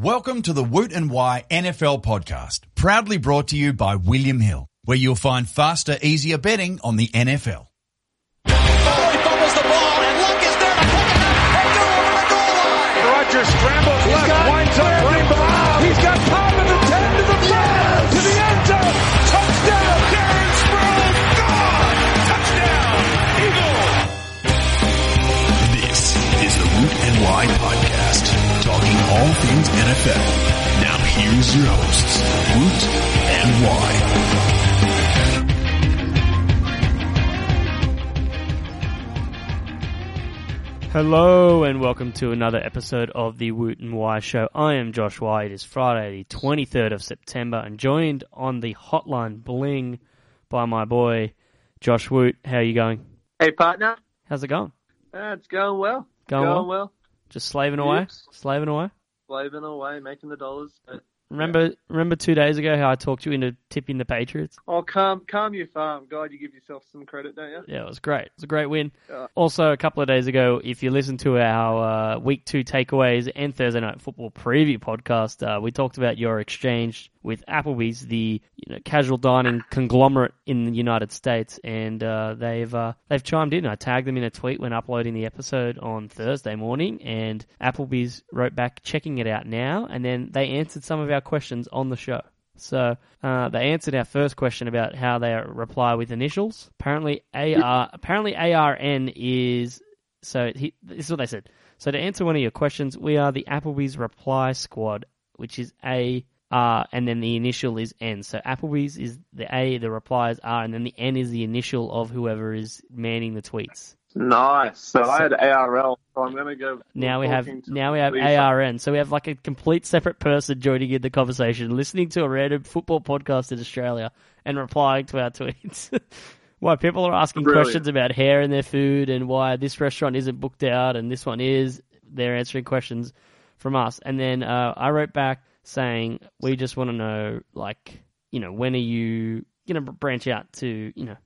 Welcome to the Woot and Wye NFL podcast, proudly brought to you by William Hill, where you'll find faster, easier betting on the NFL. Foley fumbles the all things NFL. Now here's your hosts, Woot and Wye. Hello and welcome to another episode of the Woot and Wye Show. I am Josh Wye. It is Friday, the 23rd of September, and joined on the hotline bling by my boy Josh Woot. How are you going? Hey, partner. How's it going? Uh, it's going well. Going going well? well. Just slaving away, Yes. slaving away. Slaving away, making the dollars. But, Remember, remember two days ago how I talked you into tipping the Patriots? oh, calm, calm your farm. God, you give yourself some credit, don't you? Yeah, it was great. It was a great win. Yeah. Also, a couple of days ago, if you listen to our uh, week two takeaways and Thursday night football preview podcast, uh, we talked about your exchange with Applebee's, the you know, casual dining conglomerate in the United States, and uh, they've uh, they've chimed in. I tagged them in a tweet when uploading the episode on Thursday morning, and Applebee's wrote back, checking it out now, and then they answered some of our questions on the show. So uh, they answered our first question about how they reply with initials. Apparently, AR apparently ARN is so. He, this is what they said. So to answer one of your questions, we are the Applebee's reply squad, which is A R, and then the initial is N. So Applebee's is the A, the replies are, and then the N is the initial of whoever is manning the tweets. Nice. So, I had ARL, so I'm going to go. Now we have now we have Lisa. ARN. So we have like a complete separate person joining in the conversation, listening to a random football podcast in Australia and replying to our tweets. why people are asking Brilliant. questions about hair in their food and why this restaurant isn't booked out and this one is. They're answering questions from us. And then uh, I wrote back saying, we just want to know, like, you know, when are you going to branch out to, you know,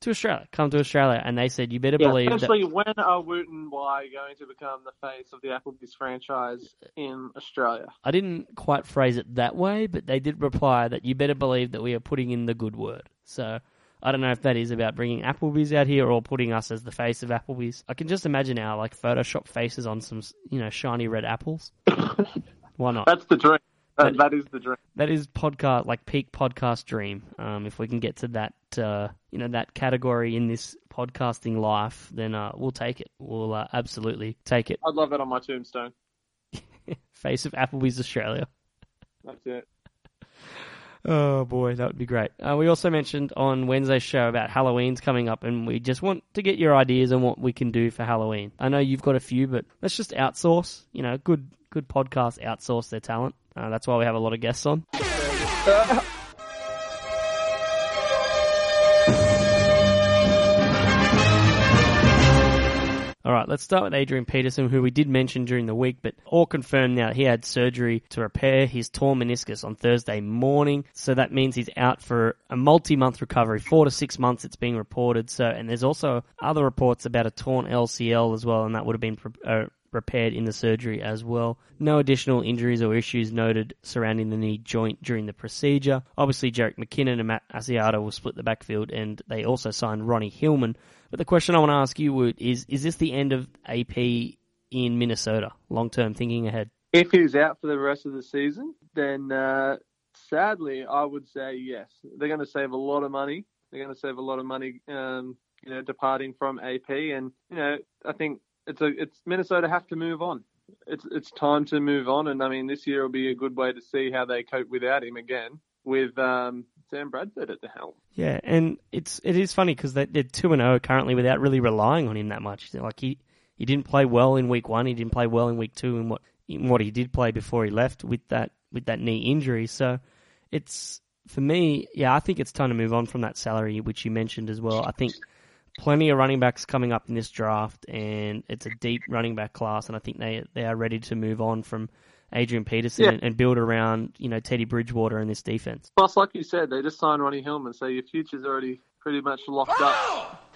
to Australia, come to Australia? And they said, you better Yeah, believe that. essentially, when are Woot and Wye going to become the face of the Applebee's franchise in Australia? I didn't quite phrase it that way, but they did reply that you better believe that we are putting in the good word. So I don't know if that is about bringing Applebee's out here or putting us as the face of Applebee's. I can just imagine our like Photoshop faces on some you know shiny red apples. Why not? That's the dream. That, That- is the dream. That is podcast like peak podcast dream. Um, if we can get to that uh, you know that category in this podcasting life, then uh, we'll take it. We'll uh, absolutely take it. I'd love that on my tombstone. Face of Applebee's Australia. That's it. Oh boy, that would be great. Uh, we also mentioned on Wednesday's show about Halloween's coming up, and we just want to get your ideas on what we can do for Halloween. I know you've got a few, but let's just outsource. You know, good good podcasts outsource their talent. Uh, that's why we have a lot of guests on. All right, let's start with Adrian Peterson, who we did mention during the week, but all confirmed now he had surgery to repair his torn meniscus on Thursday morning. So that means he's out for a multi-month recovery, four to six months. It's being reported. So, and there's also other reports about a torn LCL as well, and that would have been uh, repaired in the surgery as well. No additional injuries or issues noted surrounding the knee joint during the procedure. Obviously, Jerick McKinnon and Matt Asiata will split the backfield, and they also signed Ronnie Hillman. But the question I want to ask you Woot, is: Is this the end of AP in Minnesota? Long term thinking ahead. If he's out for the rest of the season, then uh, sadly, I would say yes. They're going to save a lot of money. They're going to save a lot of money, um, you know, departing from AP, and you know, I think it's a it's Minnesota have to move on. It's it's time to move on, and I mean, this year will be a good way to see how they cope without him again, with um, Sam Bradford at the helm. Yeah, and it's it is funny because they, they're two and zero currently without really relying on him that much. Like he he didn't play well in week one. He didn't play well in week two, and what in what he did play before he left with that with that knee injury. So it's for me, yeah, I think it's time to move on from that salary, which you mentioned as well. I think plenty of running backs coming up in this draft, and it's a deep running back class, and I think they they are ready to move on from Adrian Peterson Yeah. and, and build around you know Teddy Bridgewater in this defense. Plus, like you said, they just signed Ronnie Hillman, so your future's already pretty much locked up.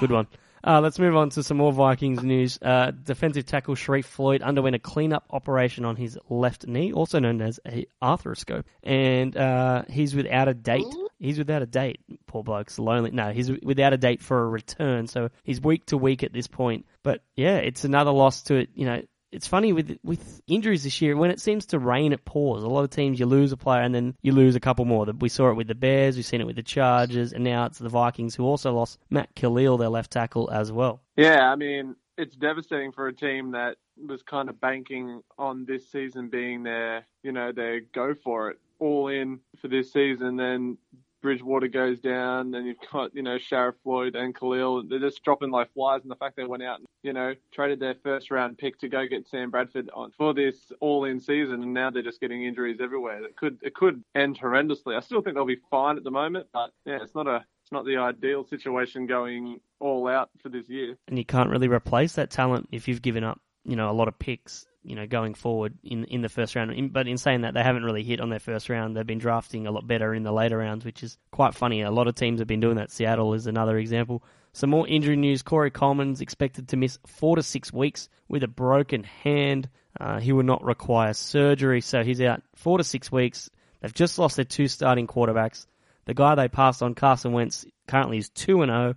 Good one. Uh, let's move on to some more Vikings news. Uh, defensive tackle Sharrif Floyd underwent a cleanup operation on his left knee, also known as a arthroscope, and uh, he's without a date. He's without a date. Poor bloke's lonely. No, he's without a date for a return, so he's week to week at this point. But yeah, it's another loss to it. You know, it's funny with with injuries this year when it seems to rain it pours. A lot of teams you lose a player and then you lose a couple more. We saw it with the Bears, we've seen it with the Chargers, and now it's the Vikings who also lost Matt Kalil, their left tackle, as well. Yeah, I mean, it's devastating for a team that was kind of banking on this season being their, you know, their go for it all in for this season. Then Bridgewater goes down, and you've got, you know, Sharrif Floyd and Kalil. They're just dropping like flies. And the fact they went out and, you know, traded their first round pick to go get Sam Bradford on for this all in season, and now they're just getting injuries everywhere. It could it could end horrendously. I still think they'll be fine at the moment, but yeah, it's not a it's not the ideal situation going all out for this year. And you can't really replace that talent if you've given up, you know, a lot of picks you know, going forward in in the first round. In, but in saying that, they haven't really hit on their first round. They've been drafting a lot better in the later rounds, which is quite funny. A lot of teams have been doing that. Seattle is another example. Some more injury news. Corey Coleman's expected to miss four to six weeks with a broken hand. Uh, he will not require surgery, so he's out four to six weeks. They've just lost their two starting quarterbacks. The guy they passed on, Carson Wentz, currently is 2 and 0.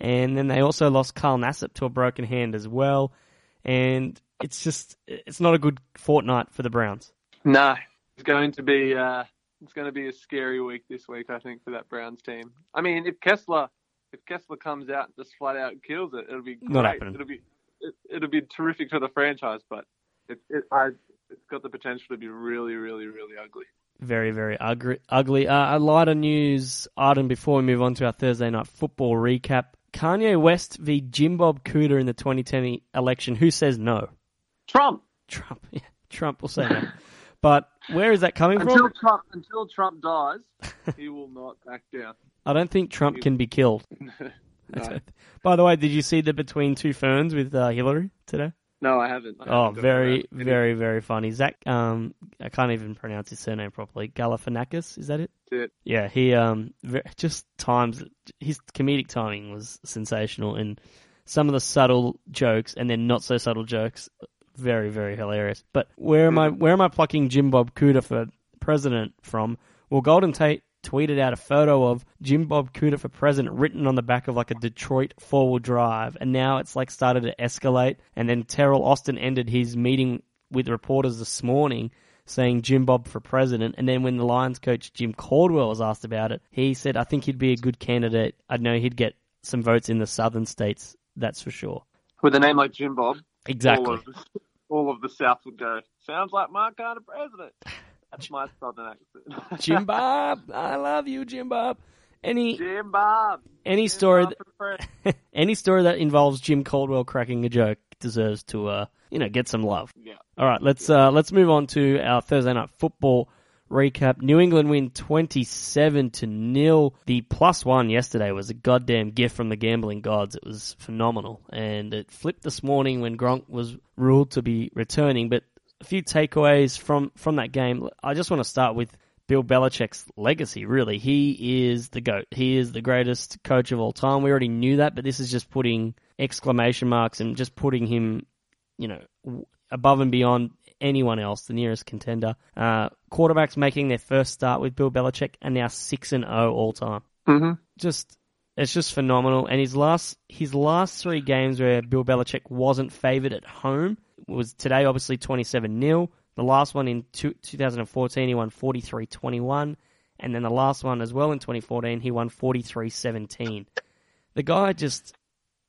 And then they also lost Carl Nassib to a broken hand as well. And it's just it's not a good fortnight for the Browns. No, it's going to be uh, it's going to be a scary week this week, I think, for that Browns team. I mean, if Kessler if Kessler comes out and just flat out kills it, it'll be great. Not happening. It'll be it, it'll be terrific for the franchise, but it, it I, it's got the potential to be really, really, really ugly. Very, very ugly. ugly. Uh, a lighter news item before we move on to our Thursday night football recap. Kanye West v. Jim Bob Cooter in the 2020 election. Who says no? Trump. Trump. Yeah, Trump will say that. But where is that coming Until from? Trump until Trump dies, he will not back down. I don't think Trump can be killed. No, By the way, did you see the Between Two Ferns with uh, Hillary today? no I haven't. I Oh, haven't got very, around to it. very, very funny. Zach, um, I can't even pronounce his surname properly. Galifianakis, is that it? That's it. Yeah, he um just times his comedic timing was sensational, and some of the subtle jokes and then not so subtle jokes, very very hilarious. But where am I where am I plucking Jim Bob Cooter for president from? Well, Golden Tate tweeted out a photo of Jim Bob Cooter for president written on the back of like a Detroit four wheel drive, and now it's like started to escalate. And then Teryl Austin ended his meeting with reporters this morning saying Jim Bob for president. And then when the Lions coach Jim Caldwell was asked about it, he said, I think he'd be a good candidate. I know he'd get some votes in the southern states, that's for sure. With a name like Jim Bob, Exactly. all of the, all of the South would go. Sounds like Mark Carter president. That's my southern accent. Jim Bob, I love you, Jim Bob. Any Jim Bob. any Jim story Bob for any story that involves Jim Caldwell cracking a joke deserves to uh you know get some love. Yeah. All right, let's uh let's move on to our Thursday night football recap. New England win 27 to nil. The plus 1 yesterday was a goddamn gift from the gambling gods. It was phenomenal and it flipped this morning when Gronk was ruled to be returning, but a few takeaways from from that game. I just want to start with Bill Belichick's legacy, really. He is the GOAT. He is the greatest coach of all time. We already knew that, but this is just putting exclamation marks and just putting him, you know, above and beyond anyone else, the nearest contender. Uh, quarterbacks making their first start with Bill Belichick and now 6 and 0 all time. Mm-hmm. Just it's just phenomenal. And his last his last three games where Bill Belichick wasn't favored at home was today, obviously twenty seven 0 The last one in two, 2014, he won 43-21. and then the last one as well in 2014, he won 43-17. The guy just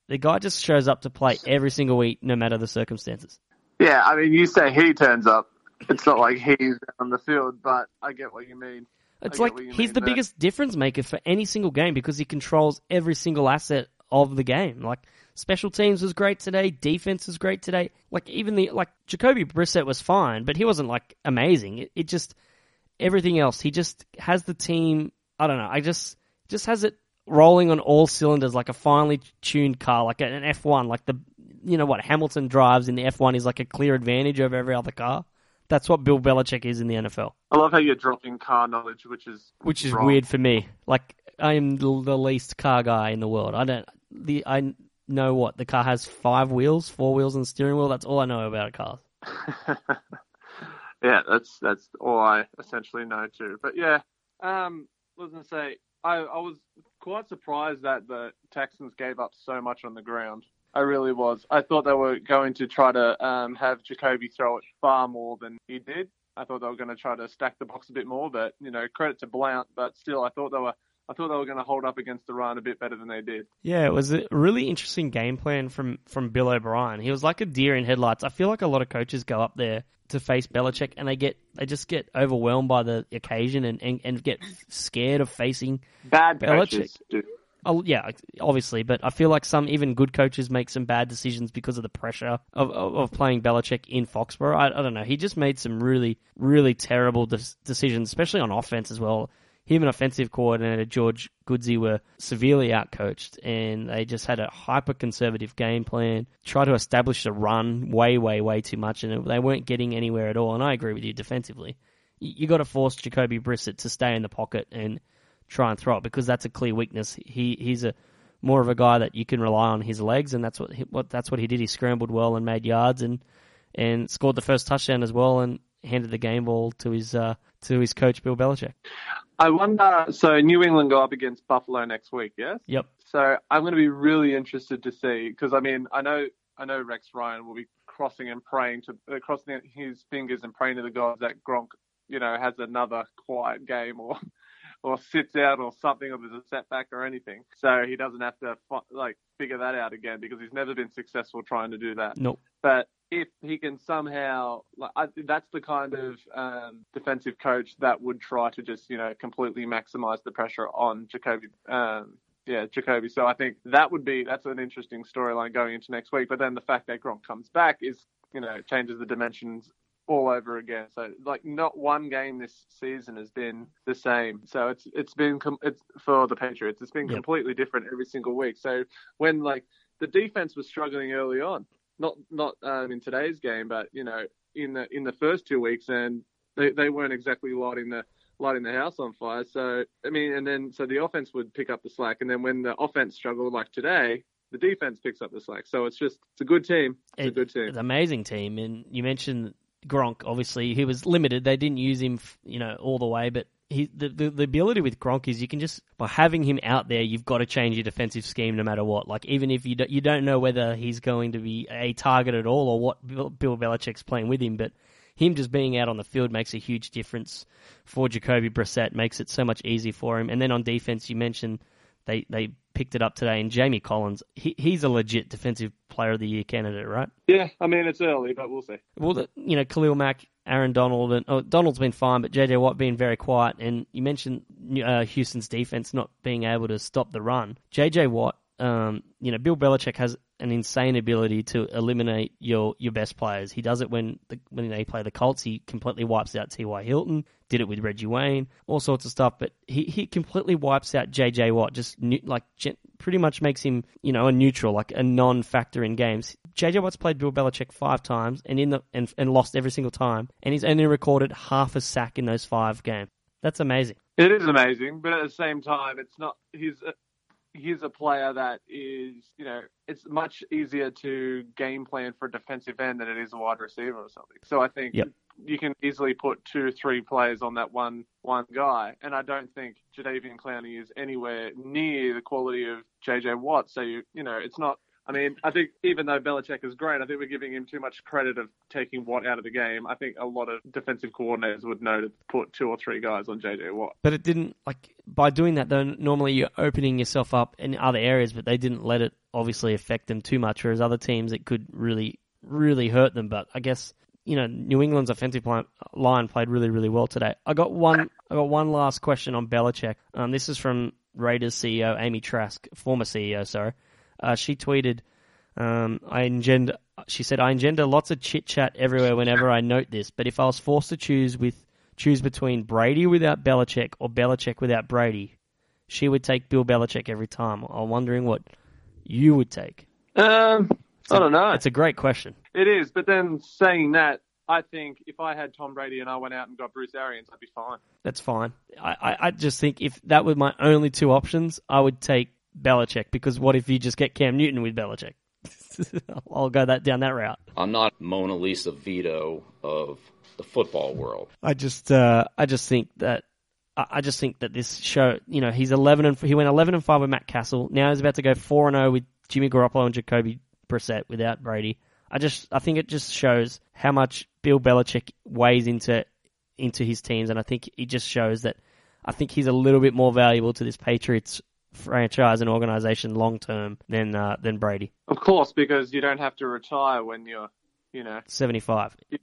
the guy just shows up to play every single week, no matter the circumstances. Yeah, I mean, you say he turns up. It's not like he's on the field, but I get what you mean. It's like he's the there. biggest difference maker for any single game because he controls every single asset of the game. Like special teams was great today, defense was great today. Like even the like Jacoby Brissett was fine, but he wasn't like amazing. It, it just everything else. He just has the team. I don't know. I just just has it rolling on all cylinders like a finely tuned car, like an F one. Like the you know what Hamilton drives in the F one is like a clear advantage over every other car. That's what Bill Belichick is in the NFL I love how you're dropping car knowledge, which is which is wrong. weird for me. Like I am the least car guy in the world. I don't the I know what the car has five wheels, four wheels, and steering wheel. That's all I know about a car. yeah, that's that's all I essentially know too. But yeah, um, I was gonna say I, I was quite surprised that the Texans gave up so much on the ground. I really was. I thought they were going to try to um, have Jacoby throw it far more than he did. I thought they were going to try to stack the box a bit more, but you know, credit to Blount. But still, I thought they were. I thought they were going to hold up against the run a bit better than they did. Yeah, it was a really interesting game plan from from Bill O'Brien. He was like a deer in headlights. I feel like a lot of coaches go up there to face Belichick and they get they just get overwhelmed by the occasion and, and, and get scared of facing Bad Belichick. coaches do. Oh yeah, obviously, but I feel like some even good coaches make some bad decisions because of the pressure of of, of playing Belichick in Foxborough. I, I don't know. He just made some really really terrible decisions, especially on offense as well. Him and offensive coordinator George Godsey were severely outcoached, and they just had a hyper conservative game plan. Try to establish a run way, way, way too much, and they weren't getting anywhere at all. And I agree with you defensively. You, you got to force Jacoby Brissett to stay in the pocket and try and throw it because that's a clear weakness. He he's a more of a guy that you can rely on his legs, and that's what he, what that's what he did. He scrambled well and made yards and and scored the first touchdown as well, and handed the game ball to his uh, to his coach Bill Belichick. I wonder. So New England go up against Buffalo next week, yes? Yep. So I'm going to be really interested to see because I mean I know I know Rex Ryan will be crossing and praying to uh, crossing his fingers and praying to the gods that Gronk you know has another quiet game or or sits out or something or there's a setback or anything. So he doesn't have to like figure that out again because he's never been successful trying to do that. Nope. But if he can somehow, like, I, that's the kind of um, defensive coach that would try to just, you know, completely maximize the pressure on Jacoby. Um, yeah, Jacoby. So I think that would be that's an interesting storyline going into next week. But then the fact that Gronk comes back is, you know, changes the dimensions all over again. So like not one game this season has been the same. So it's it's been com- it's for the Patriots. It's been Yep. completely different every single week. So when like the defense was struggling early on, not not um, in today's game, but you know in the in the first two weeks, and they they weren't exactly lighting the lighting the house on fire. So I mean, and then so the offense would pick up the slack, and then when the offense struggled like today. The defense picks up the slack, so it's just it's a good team. It's a good team. It's an amazing team, and you mentioned Gronk. Obviously, he was limited. They didn't use him, you know, all the way. But he, the, the the ability with Gronk is you can just by having him out there, you've got to change your defensive scheme no matter what. Like even if you don't, you don't know whether he's going to be a target at all or what Bill, Bill Belichick's playing with him, but him just being out on the field makes a huge difference for Jacoby Brissett. Makes it so much easier for him. And then on defense, you mentioned they they picked it up today, and Jamie Collins, he, he's a legit defensive player of the year candidate, right? Yeah, I mean it's early, but we'll see. Well, the, you know, Khalil Mack, Aaron Donald, and oh, Donald's been fine, but JJ Watt being very quiet. And you mentioned uh, Houston's defense not being able to stop the run. JJ Watt, um, you know, Bill Belichick has an insane ability to eliminate your your best players. He does it when the, when they play the Colts. He completely wipes out T.Y. Hilton. Did it with Reggie Wayne, all sorts of stuff. But he, he completely wipes out J.J. Watt. Just nu- like pretty much makes him you know a neutral, like a non-factor in games. J.J. Watt's played Bill Belichick five times and in the and, and lost every single time, and he's only recorded half a sack in those five games. That's amazing. It is amazing, but at the same time, it's not. He's he's a player that is, you know, it's much easier to game plan for a defensive end than it is a wide receiver or something. So I think Yep. you can easily put two, three players on that one one guy, and I don't think Jadeveon Clowney is anywhere near the quality of JJ Watt. So you, you know, it's not. I mean, I think even though Belichick is great, I think we're giving him too much credit of taking Watt out of the game. I think a lot of defensive coordinators would know to put two or three guys on JJ Watt. But it didn't like by doing that though. Normally you're opening yourself up in other areas, but they didn't let it obviously affect them too much. Whereas other teams, it could really, really hurt them. But I guess you know New England's offensive line, played really, really well today. I got one. I got one last question on Belichick. Um, this is from Raiders CEO Amy Trask, former CEO. Sorry, uh, she tweeted. Um, I engender. She said, "I engender lots of chit chat everywhere whenever I note this. But if I was forced to choose with choose between Brady without Belichick or Belichick without Brady, she would take Bill Belichick every time. I'm wondering what you would take. Um, I don't know. It's a great question. It is, but then saying that, I think if I had Tom Brady and I went out and got Bruce Arians, I'd be fine. That's fine. I, I, I just think if that were my only two options, I would take Belichick because what if you just get Cam Newton with Belichick? I'll go that down that route. I'm not Mona Lisa Vito of the football world. I just uh, I just think that I I just think that this show, you know, he's eleven and he went eleven and five with Matt Cassel. Now he's about to go four and zero with Jimmy Garoppolo and Jacoby Brissett without Brady. I just I think it just shows how much Bill Belichick weighs into into his teams, and I think it just shows that I think he's a little bit more valuable to this Patriots franchise and organization long term than uh, than Brady. Of course, because you don't have to retire when you're, you know. Seventy five.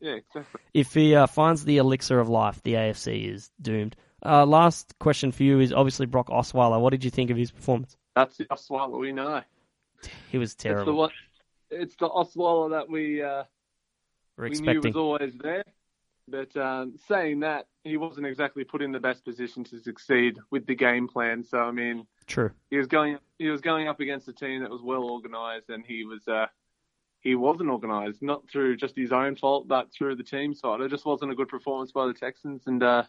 Yeah, exactly. if he uh, finds the elixir of life, the AFC is doomed. Uh, last question for you is obviously Brock Osweiler. What did you think of his performance? That's the Osweiler we know. He was It's the terrible. one. It's the Osweiler that we uh, We're we knew was always there. But um, saying that, he wasn't exactly put in the best position to succeed with the game plan. So I mean, True. he was going he was going up against a team that was well organised, and he was uh, he wasn't organised, not through just his own fault, but through the team side. It just wasn't a good performance by the Texans, and uh,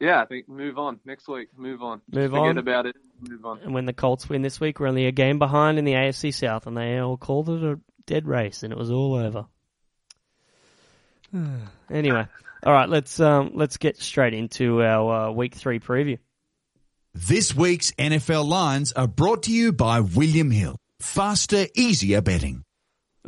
yeah, I think move on next week. Move on. Move Forget on. about it. Move on. And when the Colts win this week, we're only a game behind in the AFC South, and they all called it a dead race, and it was all over. Anyway, all right, let's um, let's get straight into our uh, week three preview. This week's NFL lines are brought to you by William Hill. Faster, easier betting.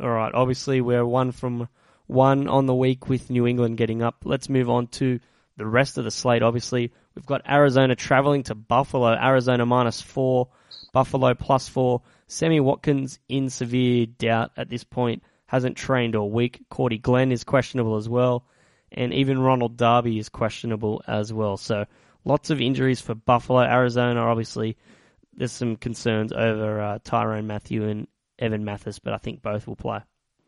All right, obviously we're one from one on the week with New England getting up. Let's move on to the rest of the slate. Obviously, we've got Arizona traveling to Buffalo. Arizona minus four, Buffalo plus four. Sammy Watkins in severe doubt at this point. Hasn't trained all week. Cordy Glenn is questionable as well. And even Ronald Darby is questionable as well. So lots of injuries for Buffalo. Arizona, obviously, there's some concerns over uh, Tyrann Mathieu and Evan Mathis, but I think both will play.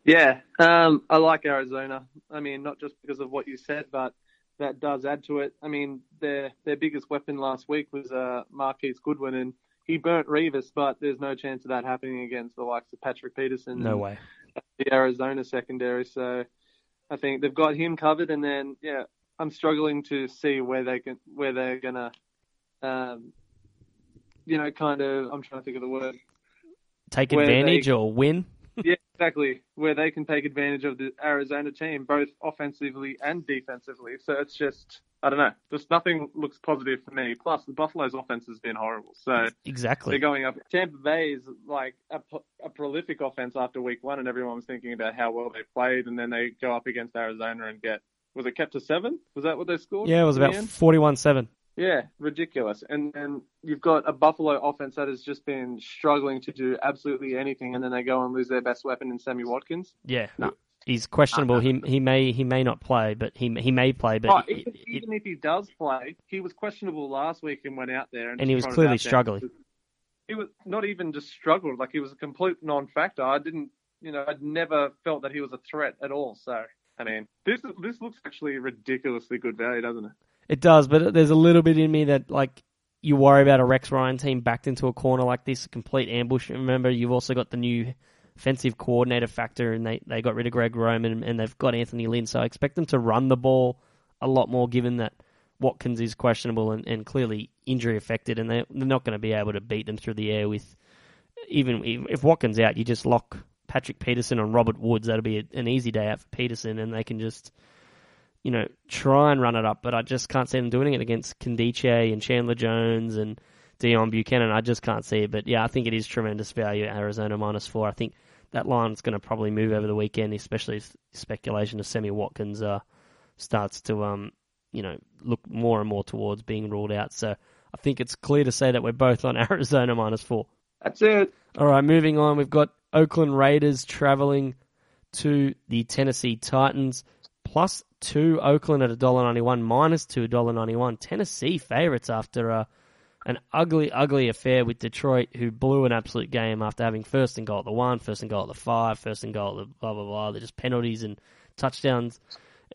Yeah, um, I like Arizona. I mean, not just because of what you said, but that does add to it. I mean, their their biggest weapon last week was uh, Marquise Goodwin, and he burnt Revis, but there's no chance of that happening against the likes of Patrick Peterson. No way. The Arizona secondary. So I think they've got him covered, and then yeah, I'm struggling to see where they can where they're gonna, um, you know, kind of. I'm trying to think of the word. Take Where they- advantage or win. yeah, exactly. Where they can take advantage of the Arizona team, both offensively and defensively. So it's just, I don't know. Just nothing looks positive for me. Plus, the Buffalo's offense has been horrible. So Exactly. they're going up. Tampa Bay is like a, a prolific offense after week one, and everyone was thinking about how well they played, and then they go up against Arizona and get. Was it kept to seven? Was that what they scored? Yeah, it was about 41-7. Yeah, ridiculous. And then you've got a Buffalo offense that has just been struggling to do absolutely anything, and then they go and lose their best weapon in Sammy Watkins. Yeah. He's questionable. Uh, he he may he may not play, but he he may play. But Oh, it- even, it- if he does play, he was questionable last week and went out there, and, And he was clearly there. struggling. He was not even just struggled; like he was a complete non-factor. I didn't, you know, I'd never felt that he was a threat at all. So, I mean, this this looks actually ridiculously good value, doesn't it? It does, but there's a little bit in me that like you worry about a Rex Ryan team backed into a corner like this, a complete ambush. Remember, you've also got the new offensive coordinator factor, and they, they got rid of Greg Roman, and, and they've got Anthony Lynn. So I expect them to run the ball a lot more, given that Watkins is questionable and, and clearly injury affected, and they, they're not going to be able to beat them through the air with even if, Watkins out, you just lock Patrick Peterson and Robert Woods. That'll be an easy day out for Peterson, and they can just you know, try and run it up, but I just can't see them doing it against Candice and Chandler Jones and Deone Bucannon. I just can't see it. But yeah, I think it is tremendous value Arizona minus four. I think that line's going to probably move over the weekend, especially if speculation of Sammy Watkins uh, starts to, um, you know, look more and more towards being ruled out. So I think it's clear to say that we're both on Arizona minus four. That's it. All right, moving on. We've got Oakland Raiders traveling to the Tennessee Titans. Plus two Oakland at $1.91, minus two $1.91. Tennessee favourites after uh, an ugly, ugly affair with Detroit, who blew an absolute game after having first and goal at the one, first and goal at the five, first and goal at the blah, blah, blah. They're just penalties and touchdowns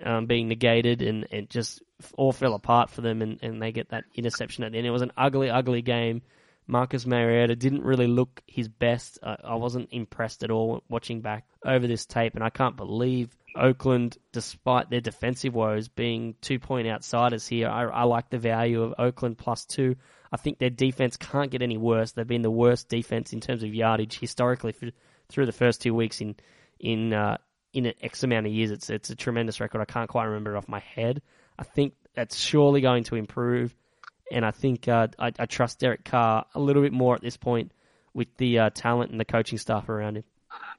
um, being negated, and it just all fell apart for them, and, and they get that interception at the end. It was an ugly, ugly game. Marcus Mariota didn't really look his best. I, I wasn't impressed at all watching back over this tape, and I can't believe Oakland, despite their defensive woes, being two point outsiders here. I, I like the value of Oakland plus two. I think their defense can't get any worse. They've been the worst defense in terms of yardage historically for, through the first two weeks in in uh, in an X amount of years. It's it's a tremendous record. I can't quite remember it off my head. I think that's surely going to improve, and I think uh, I, I trust Derek Carr a little bit more at this point with the uh, talent and the coaching staff around him.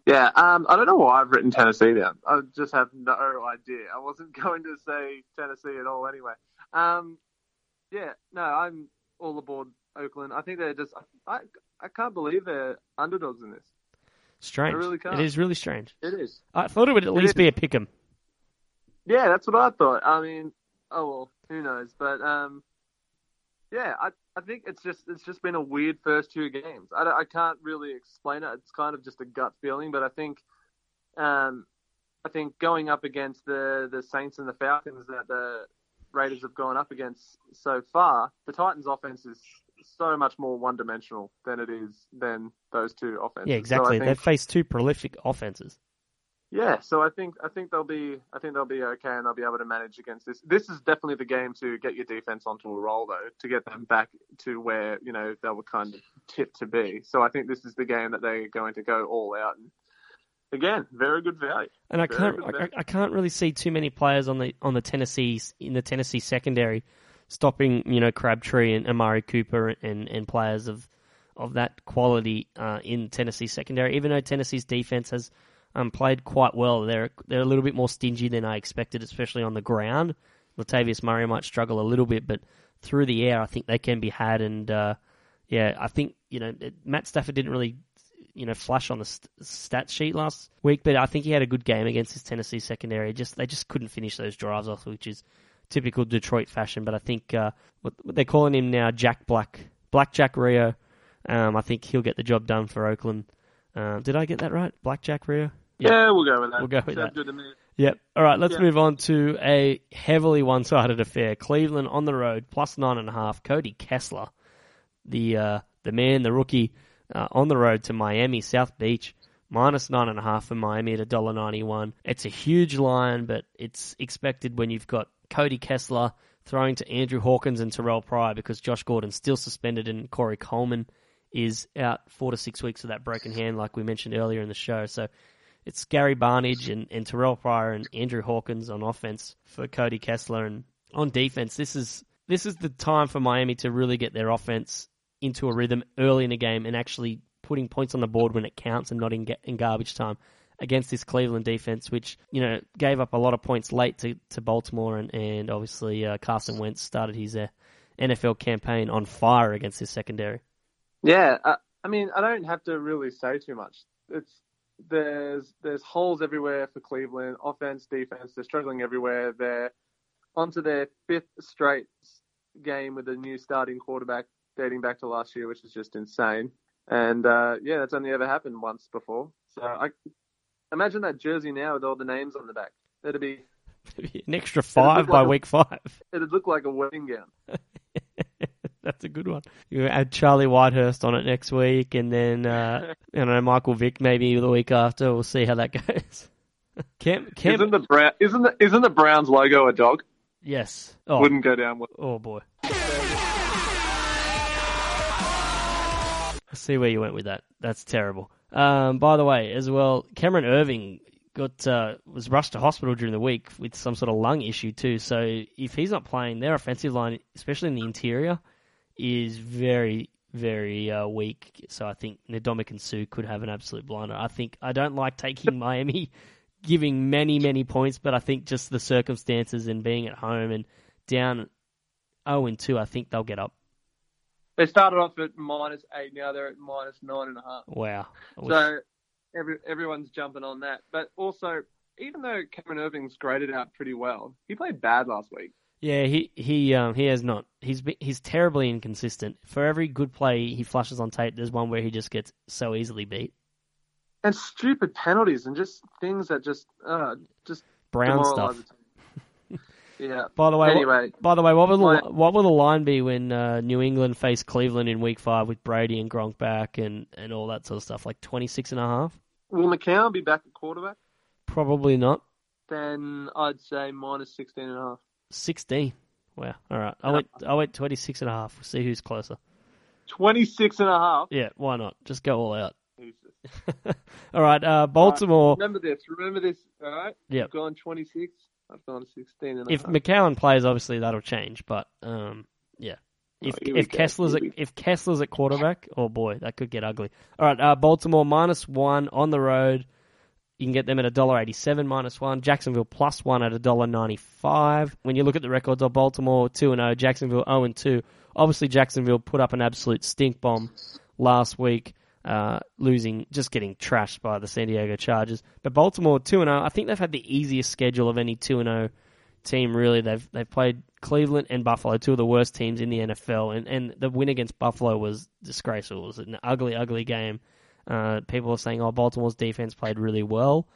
Yeah, um, I don't know why I've written Tennessee down. I just have no idea. I wasn't going to say Tennessee at all anyway. Um, yeah, no, I'm all aboard Oakland. I think they're just. I I can't believe they're underdogs in this. Strange. I really can't. It is really strange. It is. I thought it would at It least is. be a pick 'em. Yeah, that's what I thought. I mean, oh well, who knows? But um, yeah, I I think it's just it's just been a weird first two games. I, I can't really explain it. It's kind of just a gut feeling, but I think um, I think going up against the the Saints and the Falcons that the Raiders have gone up against so far, the Titans' offense is so much more one dimensional than it is than those two offenses. Yeah, So exactly. think- They've faced two prolific offenses. yeah, so I think I think they'll be I think they'll be okay and they'll be able to manage against this. This is definitely the game to get your defense onto a roll though, to get them back to where you know they were kind of tipped to be. So I think this is the game that they're going to go all out. And again, very good value. And I Very can't, I. I can't really see too many players on the on the Tennessee in the Tennessee secondary stopping, you know, Crabtree and Amari Cooper and, and players of of that quality uh, in Tennessee secondary. Even though Tennessee's defense has um, played quite well, they're they're a little bit more stingy than I expected, especially on the ground. Latavius Murray might struggle a little bit, but through the air, I think they can be had. And uh, yeah, I think you know Matt Stafford didn't really you know flash on the st- stat sheet last week, but I think he had a good game against his Tennessee secondary. Just they just couldn't finish those drives off, which is typical Detroit fashion. But I think uh, what, what they're calling him now, Jack Black, Black Jack Rio. Um, I think he'll get the job done for Oakland. Uh, did I get that right? Black Jack Rio. Yeah, we'll go with that. We'll go with Sounds that. Yep. All right, let's Yeah. move on to a heavily one-sided affair. Cleveland on the road, plus nine and a half. Cody Kessler, the uh, the man, the rookie, uh, on the road to Miami South Beach, minus nine and a half for Miami at a dollar ninety-one. It's a huge line, but it's expected when you've got Cody Kessler throwing to Andrew Hawkins and Terrelle Pryor because Josh Gordon's still suspended and Corey Coleman is out four to six weeks with that broken hand, like we mentioned earlier in the show. So it's Gary Barnidge and, and Terrelle Pryor and Andrew Hawkins on offense for Cody Kessler and on defense. This is this is the time for Miami to really get their offense into a rhythm early in the game and actually putting points on the board when it counts and not in, ga- in garbage time against this Cleveland defense, which you know gave up a lot of points late to, to Baltimore and and obviously uh, Carson Wentz started his uh, NFL campaign on fire against this secondary. Yeah, I, I mean, I don't have to really say too much. It's there's there's holes everywhere for Cleveland, offense, defense. They're struggling everywhere. They're onto their fifth straight game with a new starting quarterback dating back to last year, which is just insane. And uh, yeah, that's only ever happened once before. So I imagine that jersey now with all the names on the back. It'd be An extra five by like a- week five. it'd look like a wedding gown. That's a good one. You add Charlie Whitehurst on it next week, and then uh, I don't know Michael Vick maybe the week after. We'll see how that goes. Cam, Isn't the Brown isn't the isn't the Browns logo a dog? yes. Oh, Wouldn't go down well. oh boy. See where you went with that. That's terrible. Um, by the way, as well, Cameron Erving got uh, was rushed to hospital during the week with some sort of lung issue too. So if he's not playing, their offensive line, especially in the interior, is very very uh, weak. So I think Ndamukong Suh could have an absolute blinder. I think I don't like taking Miami giving many many points, but I think just the circumstances and being at home and down 0 and 2, I think they'll get up. They started off at minus eight, now they're at minus nine and a half. Wow. So every, everyone's jumping on that. But also, even though Cameron Erving's graded out pretty well, he played bad last week. Yeah, he he um he has not. He's he's terribly inconsistent. For every good play he flashes on tape, there's one where he just gets so easily beat. And stupid penalties and just things that just uh just Brown stuff. Yeah. By the way, what- by the way, what will the what will the line be when uh, New England face Cleveland in Week Five with Brady and Gronk back and, and all that sort of stuff? Like 26 and a half? Will McCown be back at quarterback? Probably not. Then I'd say minus 16 and a half. 16. Wow. All right. I went I went 26 and a half. We'll see who's closer. 26 and a half. Yeah, why not? Just go all out. All right, uh, Baltimore. Remember this. Remember this. All right. You've gone 26. I've gone 16 and if. McCown plays, obviously that'll change. But um, yeah, if Oh, if go, Kessler's at, if Kessler's at quarterback, oh boy, that could get ugly. All right, uh, Baltimore minus one on the road. You can get them at a dollar eighty-seven minus one. Jacksonville plus one at a dollar ninety-five. When you look at the records of Baltimore two and zero, Jacksonville zero and two. Obviously, Jacksonville put up an absolute stink bomb last week, uh, losing, just getting trashed by the San Diego Chargers. But Baltimore two and zero. I think they've had the easiest schedule of any two and zero team. Really, they've they've played Cleveland and Buffalo, two of the worst teams in the NFL, and and the win against Buffalo was disgraceful. It was an ugly, ugly game. Uh, people are saying, "Oh, Baltimore's defense played really well,"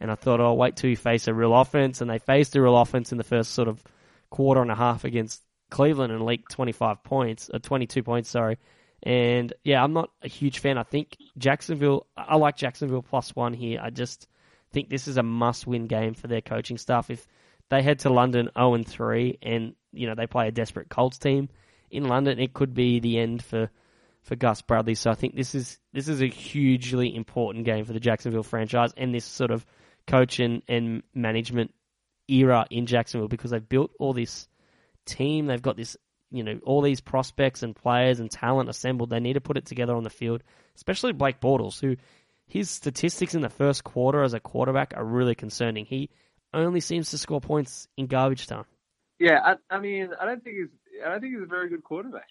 and I thought, "Oh, wait till you face a real offense." And they faced a real offense in the first sort of quarter and a half against Cleveland and leaked 25 points, uh, 22 points, sorry. And yeah, I'm not a huge fan. I think Jacksonville, I like Jacksonville plus one here. I just think this is a must win game for their coaching staff. If they head to London 0 and 3 and, you know, they play a desperate Colts team in London, it could be the end for, for Gus Bradley. So I think this is, this is a hugely important game for the Jacksonville franchise and this sort of coach and, and management era in Jacksonville because they've built all this team. They've got this, you know, all these prospects and players and talent assembled. They need to put it together on the field, especially Blake Bortles, who his statistics in the first quarter as a quarterback are really concerning. He only seems to score points in garbage time. Yeah, I, I mean, I don't think he's. I don't think he's a very good quarterback.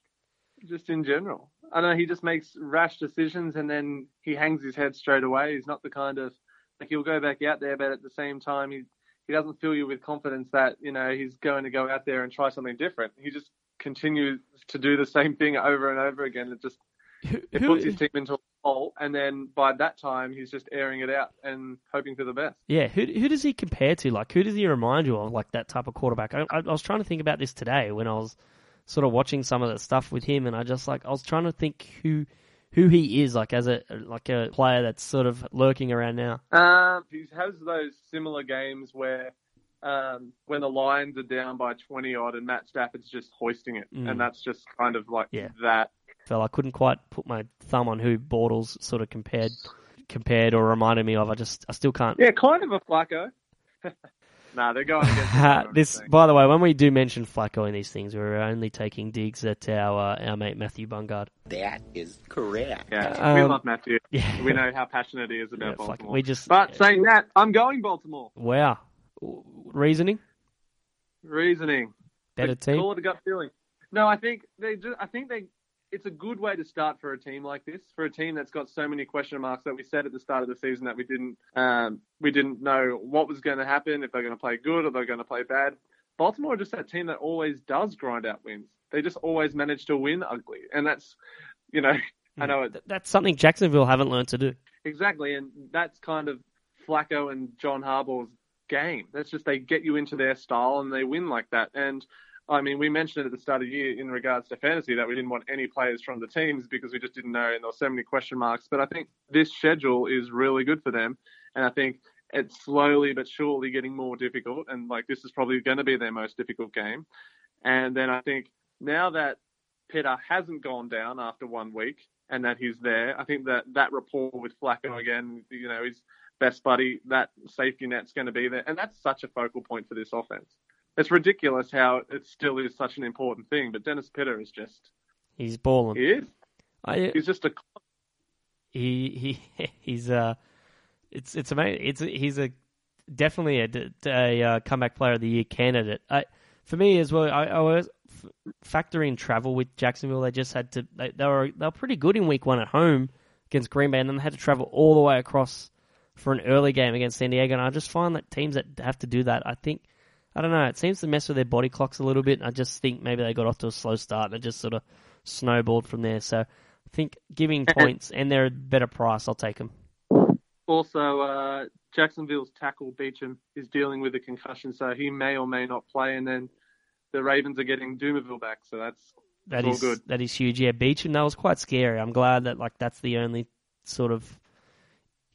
Just in general, I know. He just makes rash decisions and then he hangs his head straight away. He's not the kind of like he'll go back out there, but at the same time, he he doesn't fill you with confidence that you know he's going to go out there and try something different. He just continues to do the same thing over and over again. It just it puts his team into a hole, and then by that time, he's just airing it out and hoping for the best. yeah, who who does he compare to? Like, who does he remind you of? Like that type of quarterback? I, I, I was trying to think about this today when I was sort of watching some of the stuff with him, and I just like I was trying to think who who he is like as a like a player that's sort of lurking around now. Um, he has those similar games where um, when the Lions are down by 20 odd and Matt Stafford's just hoisting it, Mm. and that's just kind of like Yeah. that. Fell, I couldn't quite put my thumb on who Bortles sort of compared compared or reminded me of. I just I still can't. Yeah, kind of a Flacco. nah, they're going against each this, by the way, when we do mention Flacco in these things, we're only taking digs at our uh, our mate Matthew Bungard. That is correct. Yeah, we Um, love Matthew. Yeah, We know how passionate he is about fuck, Baltimore. we just But saying that, I'm going Baltimore. wow, reasoning Reasoning. better But team. Call it a gut feeling. No, I think they. Just, I think they. It's a good way to start for a team like this, for a team that's got so many question marks that we said at the start of the season that we didn't. Um, we didn't know what was going to happen if they're going to play good or they're going to play bad. Baltimore are just that team that always does grind out wins. They just always manage to win ugly, and that's, you know, I know it That's something Jacksonville haven't learned to do. Exactly, and that's kind of Flacco and John Harbaugh's game. That's just they get you into their style and they win like that. And I mean, we mentioned it at the start of the year in regards to fantasy that we didn't want any players from the teams because we just didn't know, and there were so many question marks. But I think this schedule is really good for them, and I think it's slowly but surely getting more difficult. And like this is probably going to be their most difficult game. And then I think now that Pitta hasn't gone down after one week and that he's there, I think that that rapport with Flacco again, you know, his best buddy, that safety net's going to be there. And that's such a focal point for this offense. It's ridiculous how it still is such an important thing, but Dennis Pitta is just, He's balling. he is. I, He's just a, he he he's uh it's it's amazing. It's he's a definitely a, a, uh comeback player of the year candidate. I, for me as well, I, I always f- factor travel with Jacksonville. They just had to they, they were they were pretty good in week one at home against Green Bay, and then they had to travel all the way across for an early game against San Diego. And I just find that teams that have to do that, I think. I don't know. It seems to mess with their body clocks a little bit. I just think maybe they got off to a slow start and it just sort of snowballed from there. So I think giving points and they're a better price, I'll take them. also, uh, Jacksonville's tackle Beachum is dealing with a concussion, so he may or may not play. And then the Ravens are getting Dumervil back, so that's That all good. that is huge. Yeah, Beach, and that was quite scary. I'm glad that like that's the only sort of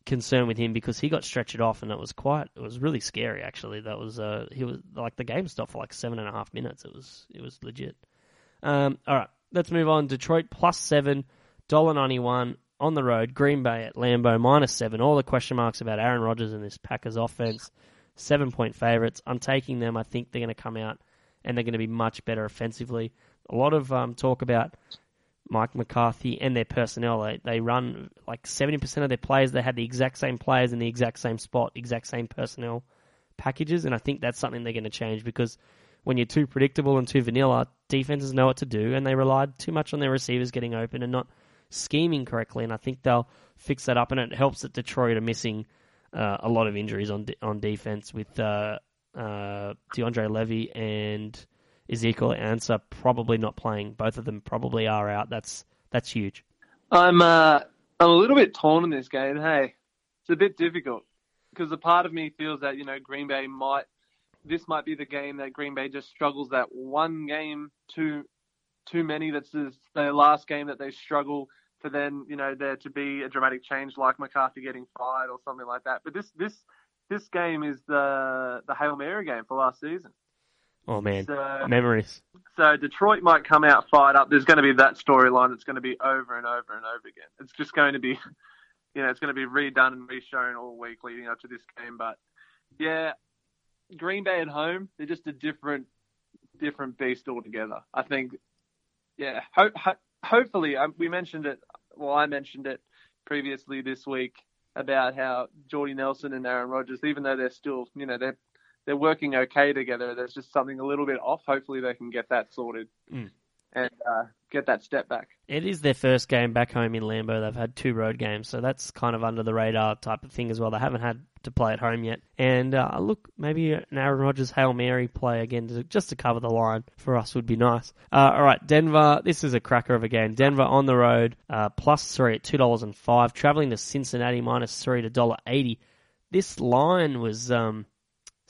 concern with him because he got stretched off and it was quite it was really scary actually. That was uh he was like the game stopped for like seven and a half minutes. It was it was legit. Um, all right, let's move on. Detroit plus seven, dollar ninety one on the road. Green Bay at Lambeau minus seven. All the question marks about Aaron Rodgers and this Packers offense. Seven point favorites. I'm taking them. I think they're going to come out and they're going to be much better offensively. A lot of um, talk about Mike McCarthy and their personnel. They, they run like 70% of their players. They had the exact same players in the exact same spot, exact same personnel packages. And I think that's something they're going to change because when you're too predictable and too vanilla, defenses know what to do and they relied too much on their receivers getting open and not scheming correctly. And I think they'll fix that up. And it helps that Detroit are missing uh, a lot of injuries on de- on defense with uh, uh, DeAndre Levy and Ezekiel Ansah probably not playing. Both of them probably are out. That's that's huge. I'm uh, I'm a little bit torn in this game. Hey, it's a bit difficult because a part of me feels that you know Green Bay might this might be the game that Green Bay just struggles that one game too too many. That's the their last game that they struggle for then you know there to be a dramatic change like McCarthy getting fired or something like that. But this this this game is the the Hail Mary game for last season. Oh man, So- memories. So Detroit might come out fired up. There's going to be that storyline that's going to be over and over and over again. It's just going to be, you know, it's going to be redone and reshown all week leading up to this game. But yeah, Green Bay at home, they're just a different, different beast altogether. I think, yeah, ho- ho- hopefully, um, we mentioned it. Well, I mentioned it previously this week about how Jordy Nelson and Aaron Rodgers, even though they're still, you know, they're they're working okay together. There's just something a little bit off. Hopefully, they can get that sorted Mm. and uh, get that step back. It is their first game back home in Lambeau. They've had two road games, so that's kind of under the radar type of thing as well. They haven't had to play at home yet. And uh, look, maybe an Aaron Rodgers Hail Mary play again to, just to cover the line for us would be nice. Uh, all right, Denver. This is a cracker of a game. Denver on the road, uh, plus three at two dollars and five. Traveling to Cincinnati, minus three to dollar eighty. This line was um,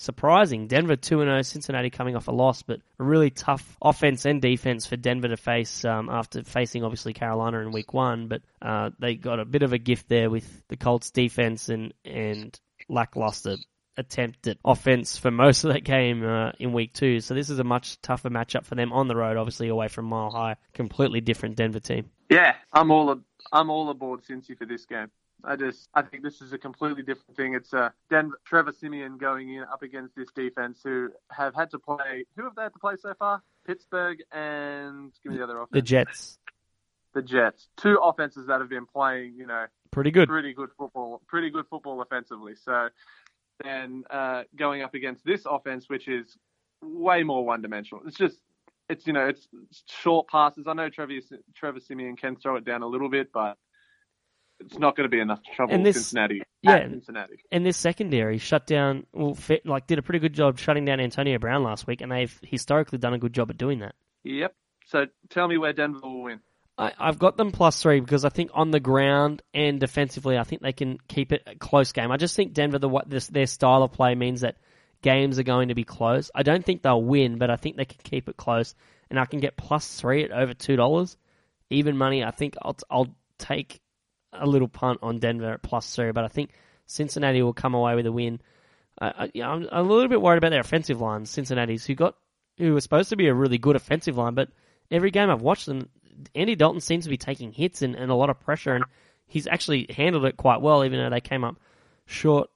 surprising. Denver 2 0, Cincinnati coming off a loss, but a really tough offense and defense for Denver to face um, after facing obviously Carolina in week one. But uh, they got a bit of a gift there with the Colts defense and, and lackluster attempt at offense for most of that game uh, in week two. So this is a much tougher matchup for them on the road, obviously away from Mile High. Completely different Denver team. Yeah, I'm all I'm all aboard Cincy for this game. I just I think this is a completely different thing. It's uh, Denver, Trevor Siemian going in up against this defense who have had to play. Who have they had to play so far? Pittsburgh and give me the other offense. The Jets, The Jets. Two offenses that have been playing, you know, pretty good. pretty good football, pretty good football offensively. So then uh, going up against this offense, which is way more one dimensional. It's just it's you know it's, it's short passes. I know Trevor Trevor Siemian can throw it down a little bit, but it's not going to be enough trouble And this- Cincinnati. yeah. at Cincinnati. And this secondary shut down, well, fit, like did a pretty good job shutting down Antonio Brown last week, and they've historically done a good job at doing that. Yep. So tell me where Denver will win. I, I've got them plus three because I think on the ground and defensively, I think they can keep it a close game. I just think Denver, the what this, their style of play means that games are going to be close. I don't think they'll win, but I think they can keep it close, and I can get plus three at over two dollars, even money. I think I'll I'll take a little punt on Denver at plus three, but I think Cincinnati will come away with a win. I, I, yeah, I'm, I'm a little bit worried about their offensive line, Cincinnati's, who got who was supposed to be a really good offensive line, but every game I've watched them, Andy Dalton seems to be taking hits and, and a lot of pressure, and he's actually handled it quite well, even though they came up short,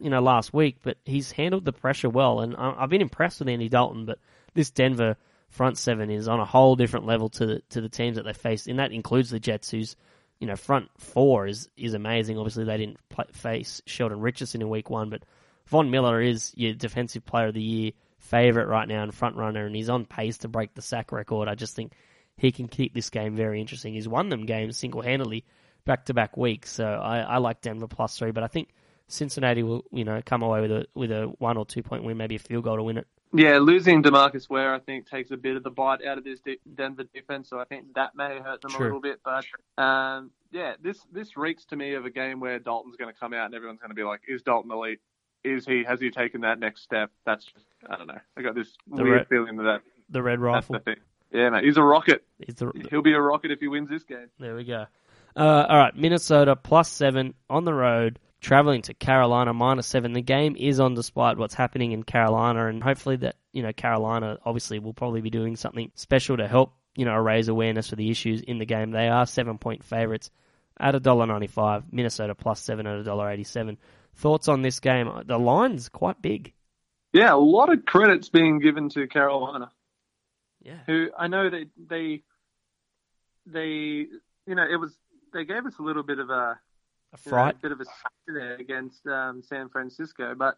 you know, last week. But he's handled the pressure well, and I- I've been impressed with Andy Dalton. But this Denver front seven is on a whole different level to the to the teams that they faced, and that includes the Jets, whose you know front four is is amazing. Obviously, they didn't play, face Sheldon Richardson in week one, but Von Miller is your defensive player of the year favorite right now and front runner, and he's on pace to break the sack record. I just think he can keep this game very interesting. He's won them games single handedly back to back weeks, so I, I like Denver plus three, but I think Cincinnati will you know come away with a with a one or two point win, maybe a field goal to win it. Yeah, losing Demarcus Ware, I think, takes a bit of the bite out of this de- Denver defense, so I think that may hurt them Sure. a little bit. But um, yeah, this this reeks to me of a game where Dalton's going to come out and everyone's going to be like, "Is Dalton elite? Is he? Has he taken that next step?" That's just, I don't know. I got this The weird re- feeling that, that The red rifle the thing. Yeah, mate, he's a rocket. is the, He'll be a rocket if he wins this game. There we go. Uh, all right, Minnesota plus seven on the road. Traveling to Carolina minus seven. The game is on despite what's happening in Carolina, and hopefully that you know Carolina obviously will probably be doing something special to help you know raise awareness for the issues in the game. They are seven point favorites at a dollar ninety five. Minnesota plus seven at a dollar eighty seven. Thoughts on this game? The line's quite big. Yeah, a lot of credits being given to Carolina. Yeah. Who I know they they they you know it was they gave us a little bit of a A you know, fright. a bit of a there against um, San Francisco, but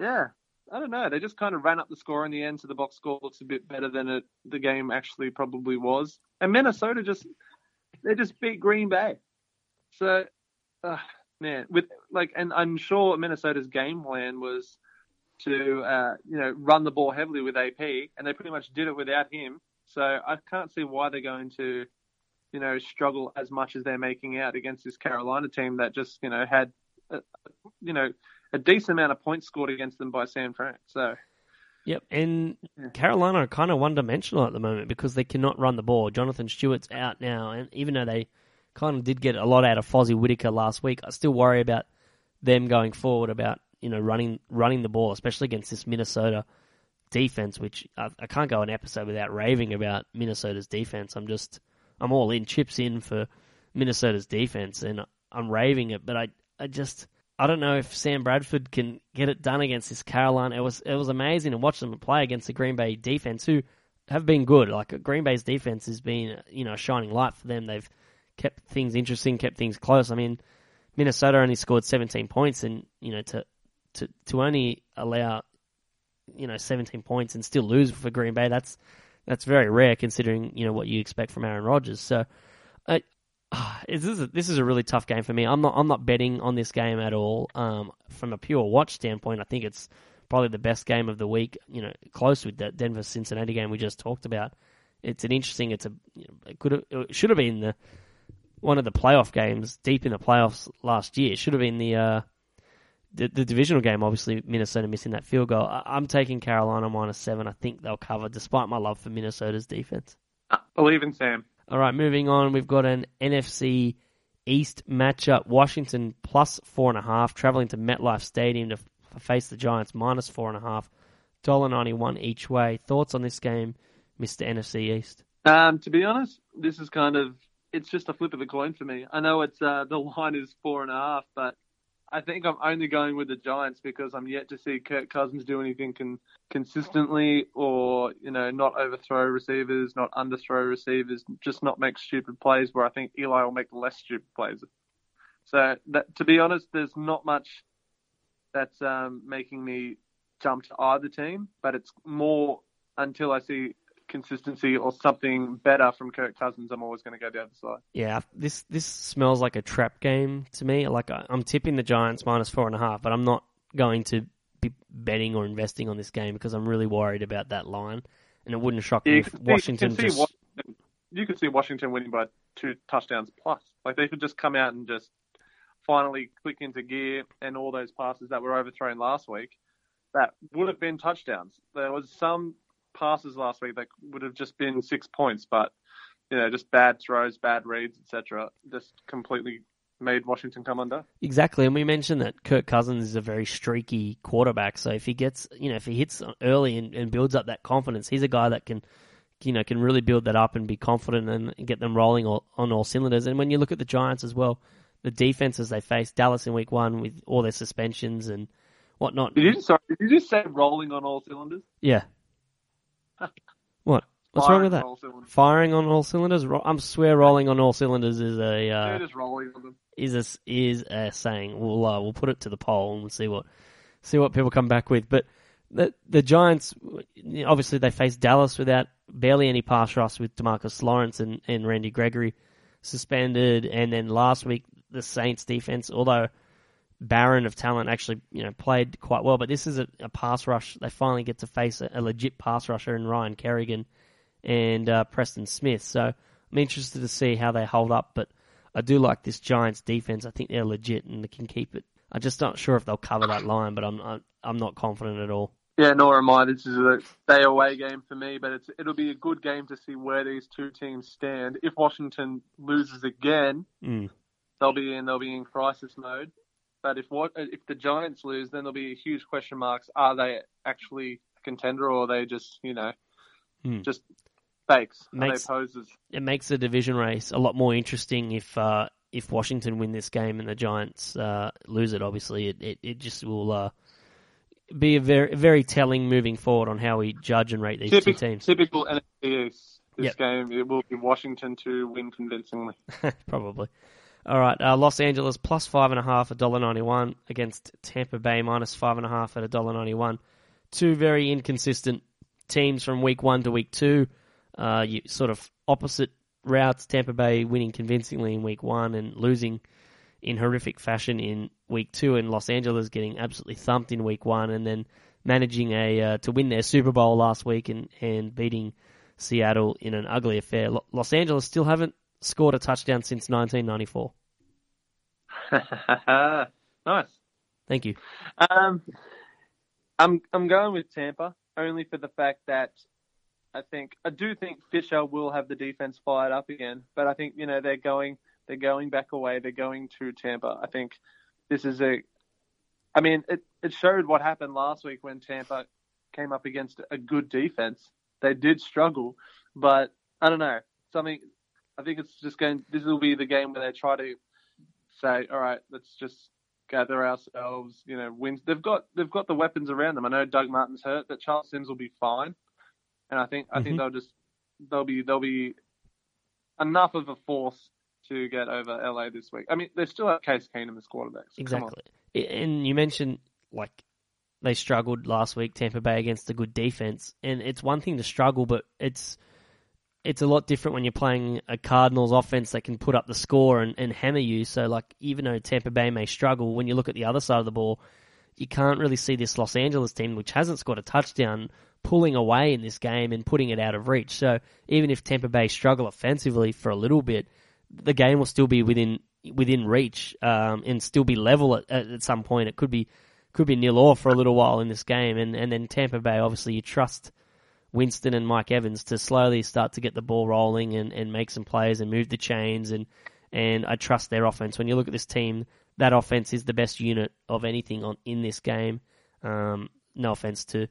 yeah, I don't know. They just kind of ran up the score in the end, so the box score looks a bit better than it the game actually probably was. And Minnesota just they just beat Green Bay, so uh, man, with like, and I'm sure Minnesota's game plan was to uh, you know run the ball heavily with AP, and they pretty much did it without him. So I can't see why they're going to you know struggle as much as they're making out against this Carolina team that just you know had uh, you know a decent amount of points scored against them by San Fran. So Yep, and Yeah. Carolina are kind of one dimensional at the moment because they cannot run the ball. Jonathan Stewart's out now, and even though they kind of did get a lot out of Fozzy Whittaker last week, I still worry about them going forward about you know running running the ball, especially against this Minnesota defense. Which I, I can't go an episode without raving about Minnesota's defense. I'm just I'm all in chips in for Minnesota's defense, and I'm raving it. But I I just I don't know if Sam Bradford can get it done against this Carolina. It was it was amazing to watch them play against the Green Bay defense, who have been good. Like Green Bay's defense has been you know a shining light for them. They've kept things interesting, kept things close. I mean, Minnesota only scored 17 points, and you know to to to only allow you know 17 points and still lose for Green Bay, that's that's very rare considering you know what you expect from Aaron Rodgers. So. Ah, this is a, this is a really tough game for me. I'm not I'm not betting on this game at all. Um, from a pure watch standpoint, I think it's probably the best game of the week. You know, close with that Denver Cincinnati game we just talked about. It's an interesting. It's a you know, it could have, it should have been the one of the playoff games deep in the playoffs last year. It should have been the uh, the, the divisional game. Obviously, Minnesota missing that field goal. I, I'm taking Carolina minus seven. I think they'll cover, despite my love for Minnesota's defense. uh, believe in Sam. All right, moving on. We've got an NFC East matchup. Washington plus four and a half, traveling to MetLife Stadium to f- face the Giants minus four and a half. Dollar ninety one each way. Thoughts on this game, Mister NFC East? Um, to be honest, this is kind of it's just a flip of the coin for me. I know it's uh, the line is four and a half, but I think I'm only going with the Giants because I'm yet to see Kirk Cousins do anything con- consistently, or you know, not overthrow receivers, not underthrow receivers, just not make stupid plays. Where I think Eli will make less stupid plays. So that, to be honest, there's not much that's um, making me jump to either team, but it's more until I see consistency or something better from Kirk Cousins, I'm always going to go down the other side. Yeah, this this smells like a trap game to me. Like I- I'm tipping the Giants minus four and a half, but I'm not going to be betting or investing on this game because I'm really worried about that line. And it wouldn't shock me if see- Washington just Washington, you could see Washington winning by two touchdowns plus. Like they could just come out and just finally click into gear, and all those passes that were overthrown last week, that would have been touchdowns. There was some passes last week that would have just been six points, but you know, just bad throws, bad reads, etc., just completely made Washington come under. Exactly, and we mentioned that Kirk Cousins is a very streaky quarterback. So if he gets, you know, if he hits early and, and builds up that confidence, he's a guy that can, you know, can really build that up and be confident and get them rolling all, on all cylinders. And when you look at the Giants as well, the defenses they faced, Dallas in Week One with all their suspensions and whatnot. Did you sorry? Did you just say rolling on all cylinders? Yeah. What? What's Firing wrong with on that? all cylinders. Firing on all cylinders. Ro- I'm swear rolling on all cylinders is a uh, They're just rolling on them. is a is a saying. We'll uh, we'll put it to the poll and we'll see what see what people come back with. But the the Giants obviously they faced Dallas without barely any pass rush with Demarcus Lawrence and, and Randy Gregory suspended, and then last week the Saints defense, although barren of talent, actually you know played quite well. But this is a, a pass rush. They finally get to face a, a legit pass rusher in Ryan Kerrigan and uh, Preston Smith. So I'm interested to see how they hold up. But I do like this Giants defense. I think they're legit and they can keep it. I'm just not sure if they'll cover that line, but I'm I'm, I'm not confident at all. Yeah, nor am I. This is a stay away game for me, but it's it'll be a good game to see where these two teams stand. If Washington loses again, Mm. they'll be in they'll be in crisis mode. But if what if the Giants lose, then there'll be huge question marks. Are they actually a contender, or are they just you know Hmm. just fakes? Makes- poses? it makes the division race a lot more interesting if uh, if Washington win this game and the Giants uh, lose it. Obviously, it, it, it just will uh, be a very very telling moving forward on how we judge and rate these two teams. typical NFC East. This Yep. game it will be Washington to win convincingly. Probably. All right, uh, Los Angeles plus five and a half, a dollar ninety one against Tampa Bay minus five and a half at a dollar ninety one. Two very inconsistent teams from week one to week two. Uh, you sort of opposite routes. Tampa Bay winning convincingly in week one and losing in horrific fashion in week two, and Los Angeles getting absolutely thumped in week one, and then managing a uh, to win their Super Bowl last week and and beating Seattle in an ugly affair. Lo- Los Angeles still haven't scored a touchdown since 1994. nice. Thank you. Um, I'm I'm going with Tampa only for the fact that I think I do think Fisher will have the defense fired up again, but I think you know they're going they're going back away. They're going to Tampa. I think this is a. I mean, it it showed what happened last week when Tampa came up against a good defense. They did struggle, but I don't know something. I think it's just going. This will be the game where they try to say, all right, let's just gather ourselves, you know, wins. They've got they've got the weapons around them. I know Doug Martin's hurt, but Charles Sims will be fine, and I think I Mhm. think they'll just they'll be they'll be enough of a force to get over LA this week. I mean, they still have Case Keenum as quarterback. so. Exactly. And you mentioned like they struggled last week, Tampa Bay against a good defense, and it's one thing to struggle, but it's it's a lot different when you're playing a Cardinals offense that can put up the score and, and hammer you. So like even though Tampa Bay may struggle, when you look at the other side of the ball, you can't really see this Los Angeles team, which hasn't scored a touchdown, pulling away in this game and putting it out of reach. So even if Tampa Bay struggle offensively for a little bit, the game will still be within within reach um, and still be level at, at, some point. It could be could be nil all for a little while in this game, and and then Tampa Bay obviously you trust Winston and Mike Evans to slowly start to get the ball rolling and, and make some plays and move the chains and and I trust their offense. When you look at this team, that offense is the best unit of anything on in this game. Um, no offense to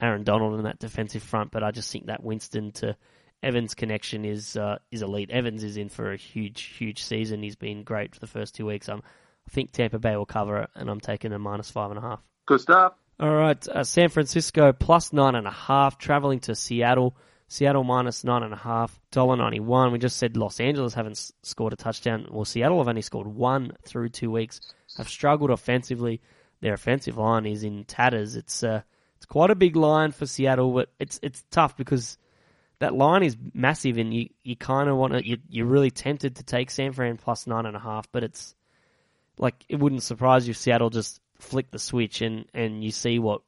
Aaron Donald and that defensive front, but I just think that Winston to Evans connection is uh, is elite. Evans is in for a huge, huge season. He's been great for the first two weeks. Um, I think Tampa Bay will cover it, and I'm taking a minus five and a half. Good stuff. All right, uh, San Francisco plus nine and a half, traveling to Seattle. Seattle minus nine and a half, dollar ninety one. We just said Los Angeles haven't s- scored a touchdown. Well, Seattle have only scored one through two weeks. Have struggled offensively. Their offensive line is in tatters. It's uh, it's quite a big line for Seattle, but it's it's tough because that line is massive, and you, you kind of want to. You, you're really tempted to take San Fran plus nine and a half, but it's like it wouldn't surprise you if Seattle just flick the switch and and you see what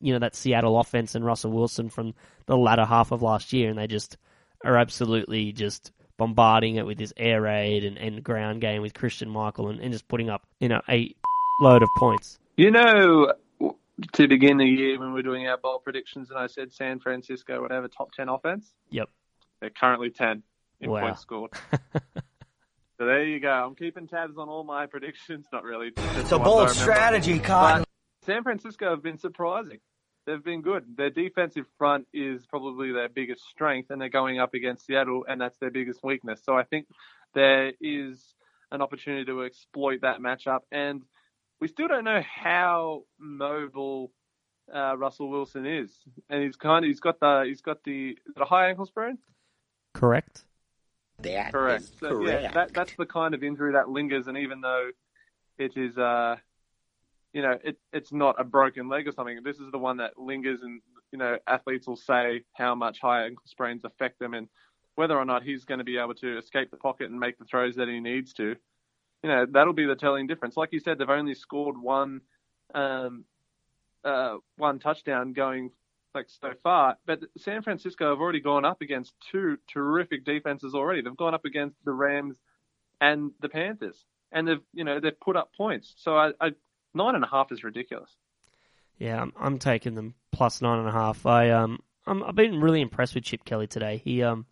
you know that Seattle offense and Russell Wilson from the latter half of last year, and they just are absolutely just bombarding it with this air raid and, and ground game with Christine Michael and, and just putting up you know a load of points. You know, to begin the year when we we're doing our bowl predictions, and I said San Francisco would have a top ten offense. Yep. They're currently ten in Wow. points scored. so there you go. I'm keeping tabs on all my predictions. Not really. It's a bold strategy, Cotton. San Francisco have been surprising. They've been good. Their defensive front is probably their biggest strength, and they're going up against Seattle, and that's their biggest weakness. So I think there is an opportunity to exploit that matchup. And we still don't know how mobile uh, Russell Wilson is, and he's kind of he's got the he's got the, the high ankle sprain. Correct. That Correct. is So, yeah, correct. that, that's the kind of injury that lingers, and even though it is, uh, you know, it, it's not a broken leg or something, this is the one that lingers, and you know, athletes will say how much high ankle sprains affect them, and whether or not he's going to be able to escape the pocket and make the throws that he needs to. You know, that'll be the telling difference. Like you said, they've only scored one, um, uh, one touchdown going like so far. But San Francisco have already gone up against two terrific defenses already. They've gone up against the Rams and the Panthers, and they've you know they've put up points. So I, I nine and a half is ridiculous. Yeah, I'm, I'm taking them plus nine and a half. I um I'm, I've been really impressed with Chip Kelly today. He um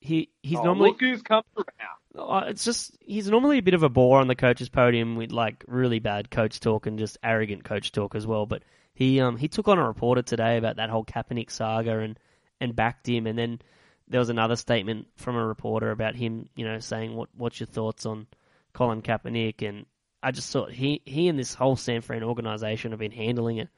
he he's oh, normally look who's come around. Uh, It's just he's normally a bit of a bore on the coach's podium with like really bad coach talk and just arrogant coach talk as well. But he um he took on a reporter today about that whole Kaepernick saga and and backed him. And then there was another statement from a reporter about him, you know, saying what what's your thoughts on Colin Kaepernick? And I just thought he he and this whole San Fran organization have been handling it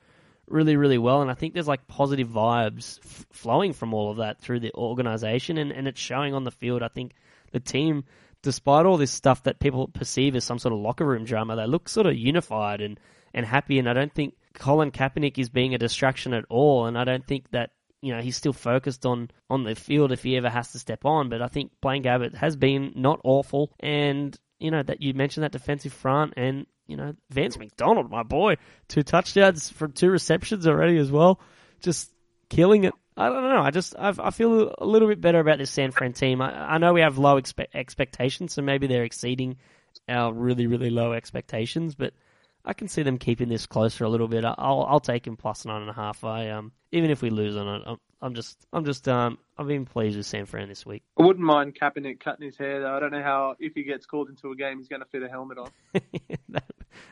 really, really well. And I think there's like positive vibes f- flowing from all of that through the organization, and, and it's showing on the field. I think the team, despite all this stuff that people perceive as some sort of locker room drama, they look sort of unified and, and happy. And I don't think Colin Kaepernick is being a distraction at all. And I don't think that you know he's still focused on on the field if he ever has to step on. But I think Blaine Gabbert has been not awful, and you know that you mentioned that defensive front and you know, Vance McDonald, my boy, two touchdowns from two receptions already as well, just killing it. I don't know. I just I've, I feel a little bit better about this San Fran team. I, I know we have low expe- expectations, so maybe they're exceeding our really really low expectations, but I can see them keeping this closer a little bit. I'll I'll take him plus nine and a half. I um even if we lose on it, I'm, I'm just I'm just um I've been pleased with San Fran this week. I wouldn't mind Kaepernick cutting his hair though. I don't know how if he gets called into a game, he's going to fit a helmet on. that,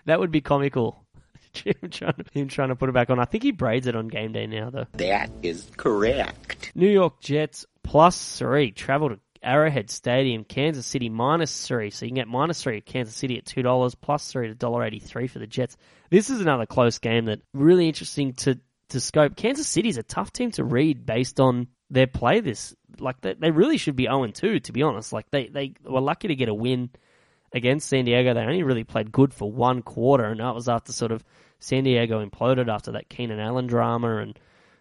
that would be comical. him, trying to, him trying to put it back on. I think he braids it on game day now though. That is correct. New York Jets plus three travel to Arrowhead Stadium, Kansas City minus three. So you can get minus three at Kansas City at two dollars, plus three at dollar eighty three for the Jets. This is another close game that really interesting to to scope. Kansas City is a tough team to read based on their play. This like they, they really should be zero and two to be honest. Like they they were lucky to get a win against San Diego. They only really played good for one quarter, and that was after sort of San Diego imploded after that Keenan Allen drama and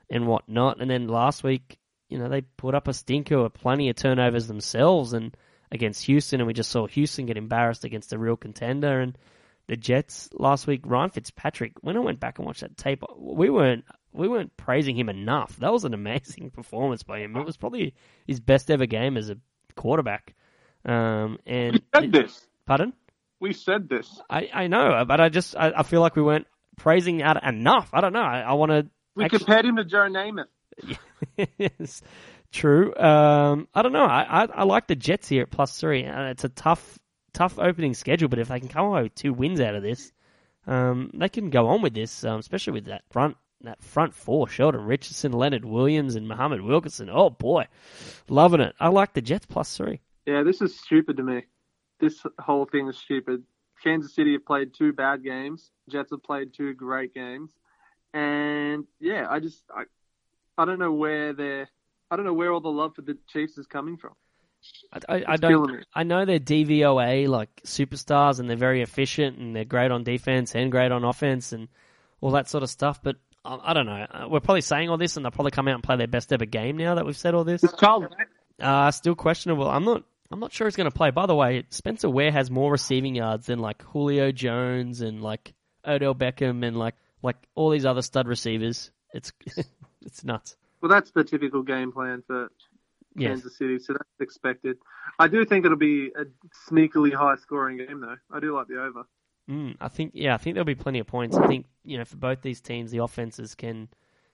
and whatnot. And then last week you know, they put up a stinker with plenty of turnovers themselves and against Houston, and we just saw Houston get embarrassed against a real contender. And the Jets last week, Ryan Fitzpatrick, when I went back and watched that tape, we weren't we weren't praising him enough. That was an amazing performance by him. It was probably his best ever game as a quarterback. Um, and we said this. Pardon? We said this. I, I know, but I just I, I feel like we weren't praising out enough. I don't know. I, I want to. We actually... compared him to Joe Namath. yes, true. Um, I don't know. I, I, I like the Jets here at plus three. It's a tough tough opening schedule, but if they can come away with two wins out of this, um, they can go on with this, um, especially with that front that front four: Sheldon Richardson, Leonard Williams, and Muhammad Wilkerson. Oh boy, loving it. I like the Jets plus three. Yeah, this is stupid to me. This whole thing is stupid. Kansas City have played two bad games. Jets have played two great games, and yeah, I just I, I don't know where they're. I don't know where all the love for the Chiefs is coming from. I, I, I don't. I know they're DVOA like superstars, and they're very efficient, and they're great on defense and great on offense, and all that sort of stuff. But I, I don't know. Uh, we're probably saying all this, and they'll probably come out and play their best ever game now that we've said all this. It's Charles, uh, still questionable. I'm not. I'm not sure he's going to play. By the way, Spencer Ware has more receiving yards than like Julio Jones and like Odell Beckham and like like all these other stud receivers. It's it's nuts. Well, that's the typical game plan for Kansas yes. City, so that's expected. I do think it'll be a sneakily high scoring game, though. I do like the over. Mm, I think, yeah, I think there'll be plenty of points. I think you know for both these teams, the offenses can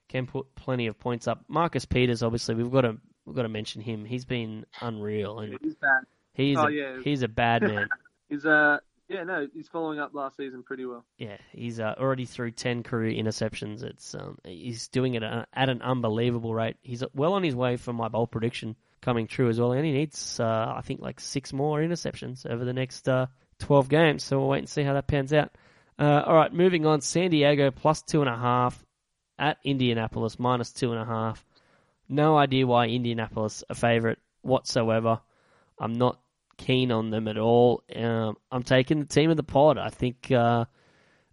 can put plenty of points up. Marcus Peters, obviously, we've got to we've got to mention him. He's been unreal, and he's bad. He's oh, a, yeah. he's a bad man. he's a yeah, no, he's following up last season pretty well. Yeah, he's uh, already through ten career interceptions. It's um, he's doing it at an unbelievable rate. He's well on his way for my bold prediction coming true as well. And he needs, uh, I think, like six more interceptions over the next uh, twelve games. So we'll wait and see how that pans out. Uh, all right, moving on. San Diego plus two and a half at Indianapolis minus two and a half. No idea why Indianapolis a favorite whatsoever. I'm not keen on them at all. Um, I'm taking the team of the pod. I think uh,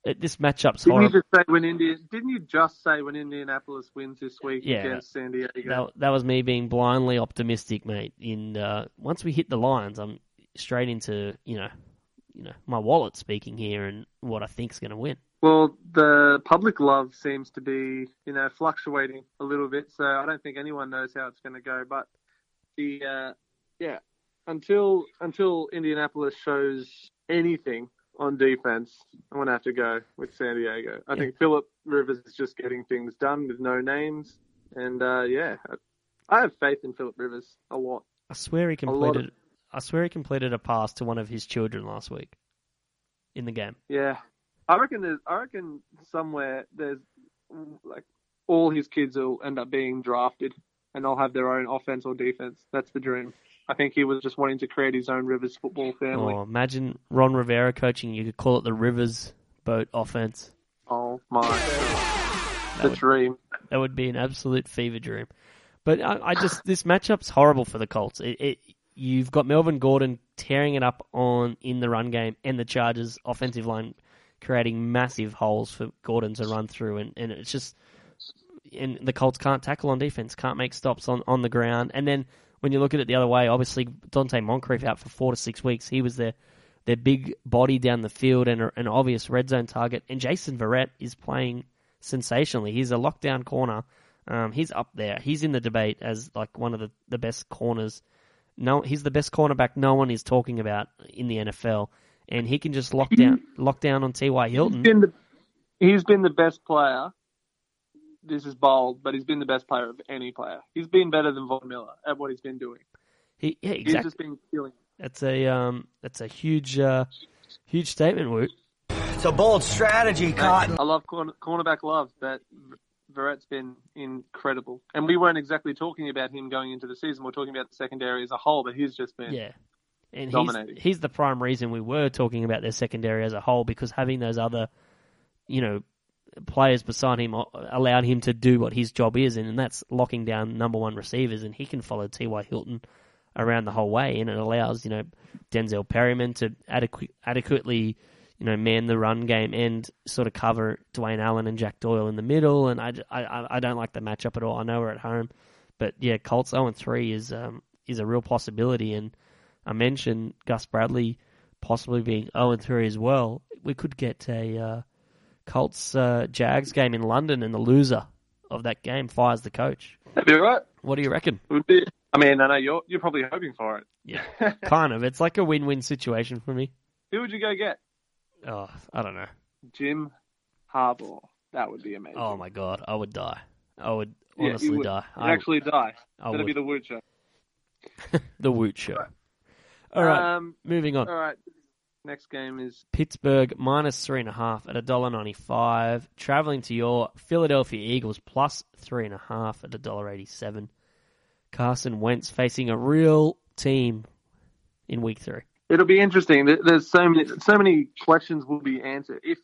it, this matchup's didn't horrible. You just say when Indi- didn't you just say when Indianapolis wins this week Yeah, against San Diego? That, that was me being blindly optimistic, mate. In uh, once we hit the lines, I'm straight into you know, you know, my wallet speaking here and what I think's going to win. Well, the public love seems to be, you know, fluctuating a little bit, so I don't think anyone knows how it's going to go. But the, uh, yeah, until until Indianapolis shows anything on defense, I'm gonna have to go with San Diego. I think Philip Rivers is just getting things done with no names, and uh, yeah, I have faith in Philip Rivers a lot. I swear he completed. I swear he completed a pass to one of his children last week in the game. Yeah, I reckon there's. I reckon somewhere there's like all his kids will end up being drafted, and they'll have their own offense or defense. That's the dream. I think he was just wanting to create his own Rivers football family. Oh, imagine Ron Rivera coaching. You could call it the Rivers Boat offense. Oh, my! That the would- dream. That would be an absolute fever dream. But I, I just this matchup's horrible for the Colts. It, it, you've got Melvin Gordon tearing it up on in the run game, and the Chargers' offensive line creating massive holes for Gordon to run through, and, and it's just and the Colts can't tackle on defense, can't make stops on, on the ground, and then when you look at it the other way, obviously Donte Moncrief out for four to six weeks. He was their their big body down the field and a- an obvious red zone target, and Jason Verrett is playing sensationally. He's a lockdown corner. Um, he's up there. He's in the debate as like one of the, the best corners. No, he's the best cornerback no one is talking about in the NFL, and he can just lock down lock down on T.Y. He's Hilton. been the he's been the best player. This is bold, but he's been the best player of any player. He's been better than Von Miller at what he's been doing. He, yeah, He's just been killing. That's a um, that's a huge uh, huge statement, Woot. It's a bold strategy, Cotton. I love corner, cornerback love, but Verrett's been incredible. And we weren't exactly talking about him going into the season. We're talking about the secondary as a whole, but he's just been Yeah. And he's, Dominating. he's the prime reason we were talking about their secondary as a whole because having those other, you know, players beside him allowed him to do what his job is, and that's locking down number one receivers, and he can follow T.Y. Hilton around the whole way, and it allows, you know, Denzel Perryman to adequ- adequately, you know, man the run game and sort of cover Dwayne Allen and Jack Doyle in the middle, and I, I, I don't like the matchup at all. I know we're at home, but yeah, Colts 0 and 3 is, um, is a real possibility, and I mentioned Gus Bradley possibly being 0 and 3 as well. We could get a uh, Colts uh, Jags game in London, and the loser of that game fires the coach. That'd be all right. What do you reckon? Would be. I mean, I know you're you're probably hoping for it. Yeah, kind of. It's like a win-win situation for me. Who would you go get? Oh, I don't know. Jim Harbaugh. That would be amazing. Oh my god, I would die. I would Yeah, honestly would. die. You'd I, actually die. I That'd be would. the Woot show. the Woot show. All right, Um, moving on. all right. Next game is Pittsburgh minus three and a half at a dollar ninety-five. Traveling to your Philadelphia Eagles plus three and a half at a dollar eighty-seven. Carson Wentz facing a real team in week three. It'll be interesting. There's so many, so many questions will be answered if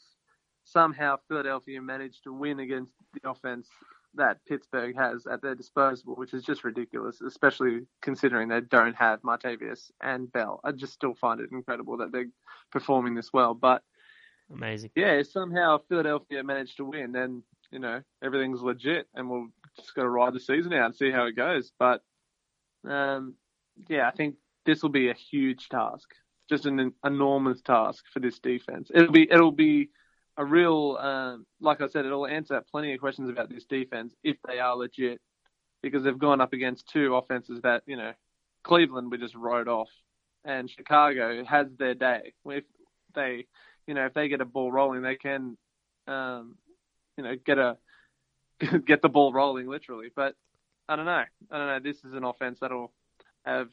somehow Philadelphia managed to win against the offense that Pittsburgh has at their disposal, which is just ridiculous, especially considering they don't have Martavis and Bell. I just still find it incredible that they're performing this well. But Amazing. yeah, somehow Philadelphia managed to win, then you know everything's legit, and we'll just got to ride the season out and see how it goes. But um, yeah, I think this will be a huge task, just an enormous task for this defense. It'll be it'll be a real, um, like I said, it'll answer plenty of questions about this defense if they are legit, because they've gone up against two offenses that you know Cleveland we just wrote off, and Chicago has their day. If they, you know, if they get a ball rolling, they can, um, you know, get a get the ball rolling literally. But I don't know. I don't know. This is an offense that'll have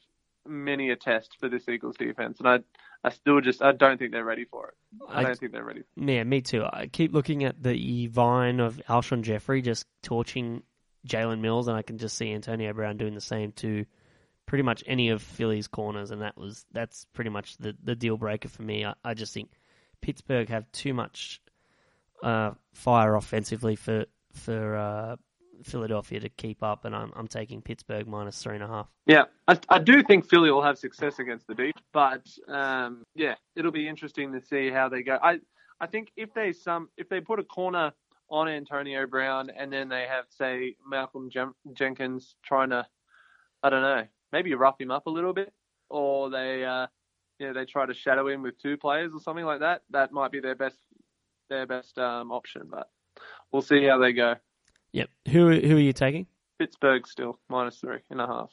many a test for this Eagles defense, and I, I still just I don't think they're ready for it. I, I- don't think they're ready. Yeah, me too. I keep looking at the vine of Alshon Jeffery just torching Jalen Mills, and I can just see Antonio Brown doing the same to pretty much any of Philly's corners, and that was that's pretty much the, the deal breaker for me. I, I just think Pittsburgh have too much uh, fire offensively for for uh, Philadelphia to keep up, and I'm I'm taking Pittsburgh minus three and a half. Yeah, I, I do think Philly will have success against the deep, but um, yeah, it'll be interesting to see how they go. I I think if they some if they put a corner on Antonio Brown and then they have say Malcolm Jen- Jenkins trying to I don't know maybe rough him up a little bit, or they uh, you know they try to shadow him with two players or something like that. That might be their best their best um, option, but we'll see how they go. Yep. Who who are you taking? Pittsburgh still minus three and a half.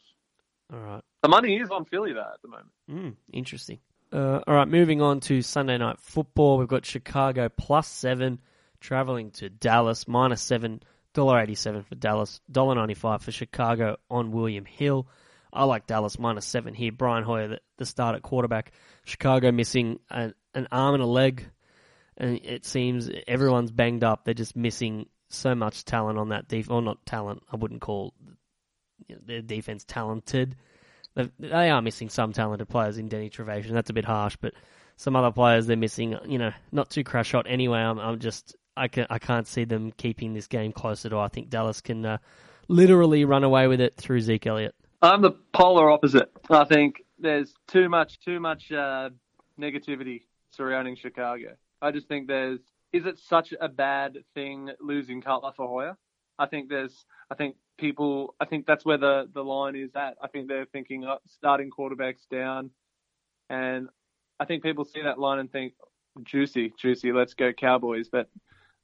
All right. The money is on Philly though at the moment. Mm, interesting. Uh, all right, moving on to Sunday night football. We've got Chicago plus seven, traveling to Dallas minus seven dollar eighty seven for Dallas, dollar ninety five for Chicago on William Hill. I like Dallas minus seven here. Brian Hoyer, the, the start at quarterback. Chicago missing an, an arm and a leg, and it seems everyone's banged up. They're just missing so much talent on that defense. Well, not talent. I wouldn't call you know, their defense talented. They, are missing some talented players in Denny Trevathan. That's a bit harsh, but some other players they're missing. You know, not too crash hot anyway. I'm, I'm just I can I can't see them keeping this game close at all. I think Dallas can uh, literally run away with it through Zeke Elliott. I'm the polar opposite. I think there's too much, too much uh, negativity surrounding Chicago. I just think there's. Is it such a bad thing losing Cutler for Hoyer? I think there's. I think people. I think that's where the the line is at. I think they're thinking uh, starting quarterbacks down, and I think people see that line and think juicy, juicy. Let's go Cowboys. But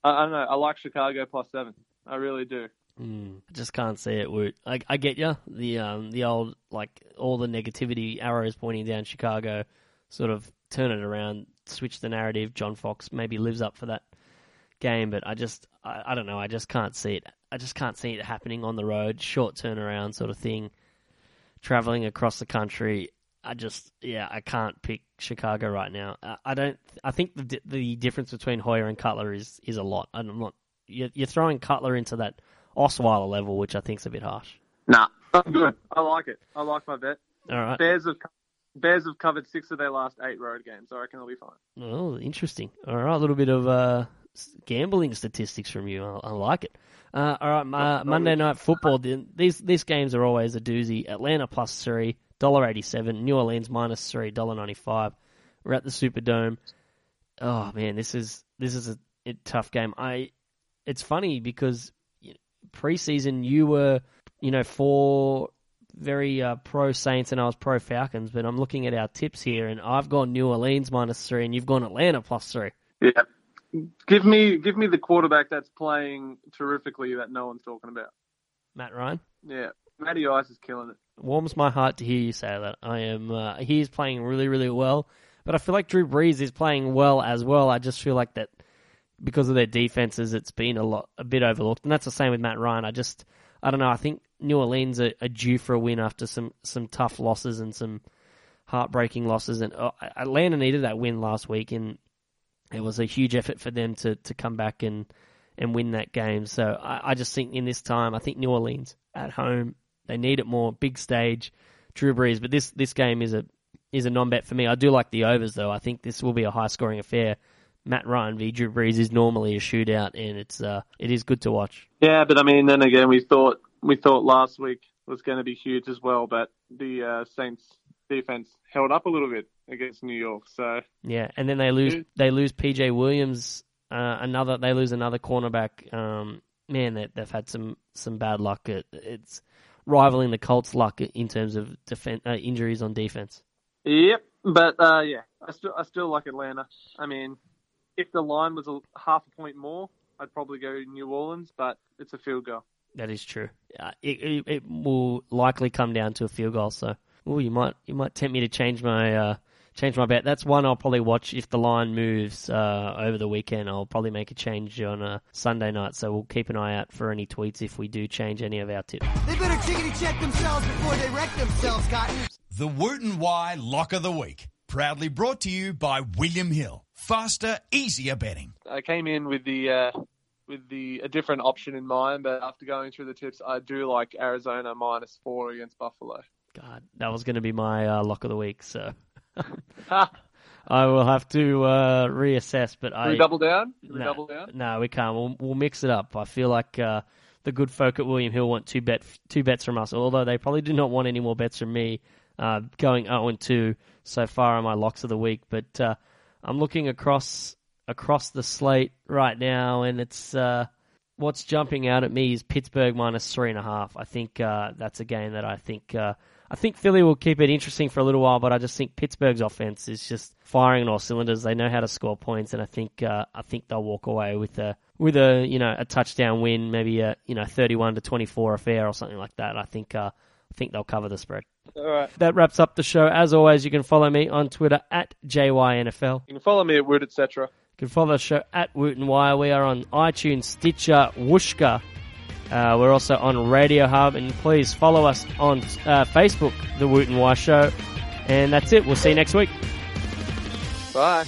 I, I don't know. I like Chicago plus seven. I really do. Mm, I just can't see it. Woot. I, I get you. The um the old like all the negativity arrows pointing down Chicago, sort of turn it around, switch the narrative. John Fox maybe lives up for that game, but I just I, I don't know. I just can't see it. I just can't see it happening on the road. Short turnaround sort of thing. Traveling across the country. I just yeah I can't pick Chicago right now. I, I don't. I think the the difference between Hoyer and Cutler is is a lot. I'm not. You're, you're throwing Cutler into that Osweiler level, which I think's a bit harsh. Nah, I'm good. I like it. I like my bet. All right. Bears have Bears have covered six of their last eight road games. I reckon they'll be fine. Oh, interesting. All right, a little bit of uh, gambling statistics from you. I, I like it. Uh, all right, uh, Monday Night Football. These these games are always a doozy. Atlanta plus three, dollar eighty seven. New Orleans minus three, dollar ninety five. We're at the Superdome. Oh man, this is this is a, a tough game. I. It's funny because preseason you were you know for very uh, pro Saints and I was pro Falcons, but I'm looking at our tips here, and I've gone New Orleans minus three, and you've gone Atlanta plus three. Yeah. Give me give me the quarterback that's playing terrifically that no one's talking about. Matt Ryan. Yeah, Matty Ice is killing it. Warms my heart to hear you say that. I am. Uh, he is playing really, really well, but I feel like Drew Brees is playing well as well. I just feel like that because of their defenses, it's been a lot, a bit overlooked, and that's the same with Matt Ryan. I just, I don't know. I think New Orleans are, are due for a win after some some tough losses and some heartbreaking losses, and uh, Atlanta needed that win last week, and it was a huge effort for them to, to come back and, and win that game. So I, I just think in this time, I think New Orleans at home, they need it more. Big stage, Drew Brees. But this, this game is a is a non bet for me. I do like the overs though. I think this will be a high scoring affair. Matt Ryan v Drew Brees is normally a shootout, and it's uh, it is good to watch. Yeah, but I mean, then again, we thought we thought last week was going to be huge as well, but the uh, Saints defense held up a little bit against New York. So yeah, and then they lose they lose PJ Williams. Uh, another they lose another cornerback. Um, man, they, they've had some some bad luck. It, it's rivaling the Colts' luck in terms of defen- uh, injuries on defense. Yep, but uh, yeah, I still I still like Atlanta. I mean, if the line was a half a point more, I'd probably go New Orleans, but it's a field goal. That is true. Uh, it, it, it will likely come down to a field goal. So, oh, you might you might tempt me to change my uh, change my bet. That's one I'll probably watch if the line moves uh, over the weekend. I'll probably make a change on a Sunday night. So we'll keep an eye out for any tweets if we do change any of our tips. They better chickity check themselves before they wreck themselves, Cotton. The Woot and Wye Lock of the Week, proudly brought to you by William Hill. Faster, easier betting. I came in with the uh, with the a different option in mind, but after going through the tips, I do like Arizona minus four against Buffalo. God, that was going to be my uh, lock of the week. So I will have to uh, reassess. But I we double down? Can we no, double down? no, we can't. We'll, we'll mix it up. I feel like uh, the good folk at William Hill want two bet two bets from us, although they probably do not want any more bets from me. Uh, going 0 and 2 so far on my locks of the week, but uh, I'm looking across across the slate right now, and it's uh, what's jumping out at me is Pittsburgh minus three and a half. I think uh, that's a game that I think uh, I think Philly will keep it interesting for a little while, but I just think Pittsburgh's offense is just firing on all cylinders. They know how to score points, and I think uh, I think they'll walk away with a with a you know a touchdown win, maybe a you know 31 to 24 affair or something like that. I think uh, I think they'll cover the spread. All right. That wraps up the show. As always, you can follow me on Twitter at JYNFL. You can follow me at Woot, etc. You can follow the show at Woot and Wye. We are on iTunes, Stitcher, Wooshka, Uh, we're also on Radio Hub, and please follow us on uh, Facebook, The Woot and Wye's Show. And that's it. We'll see you next week. Bye.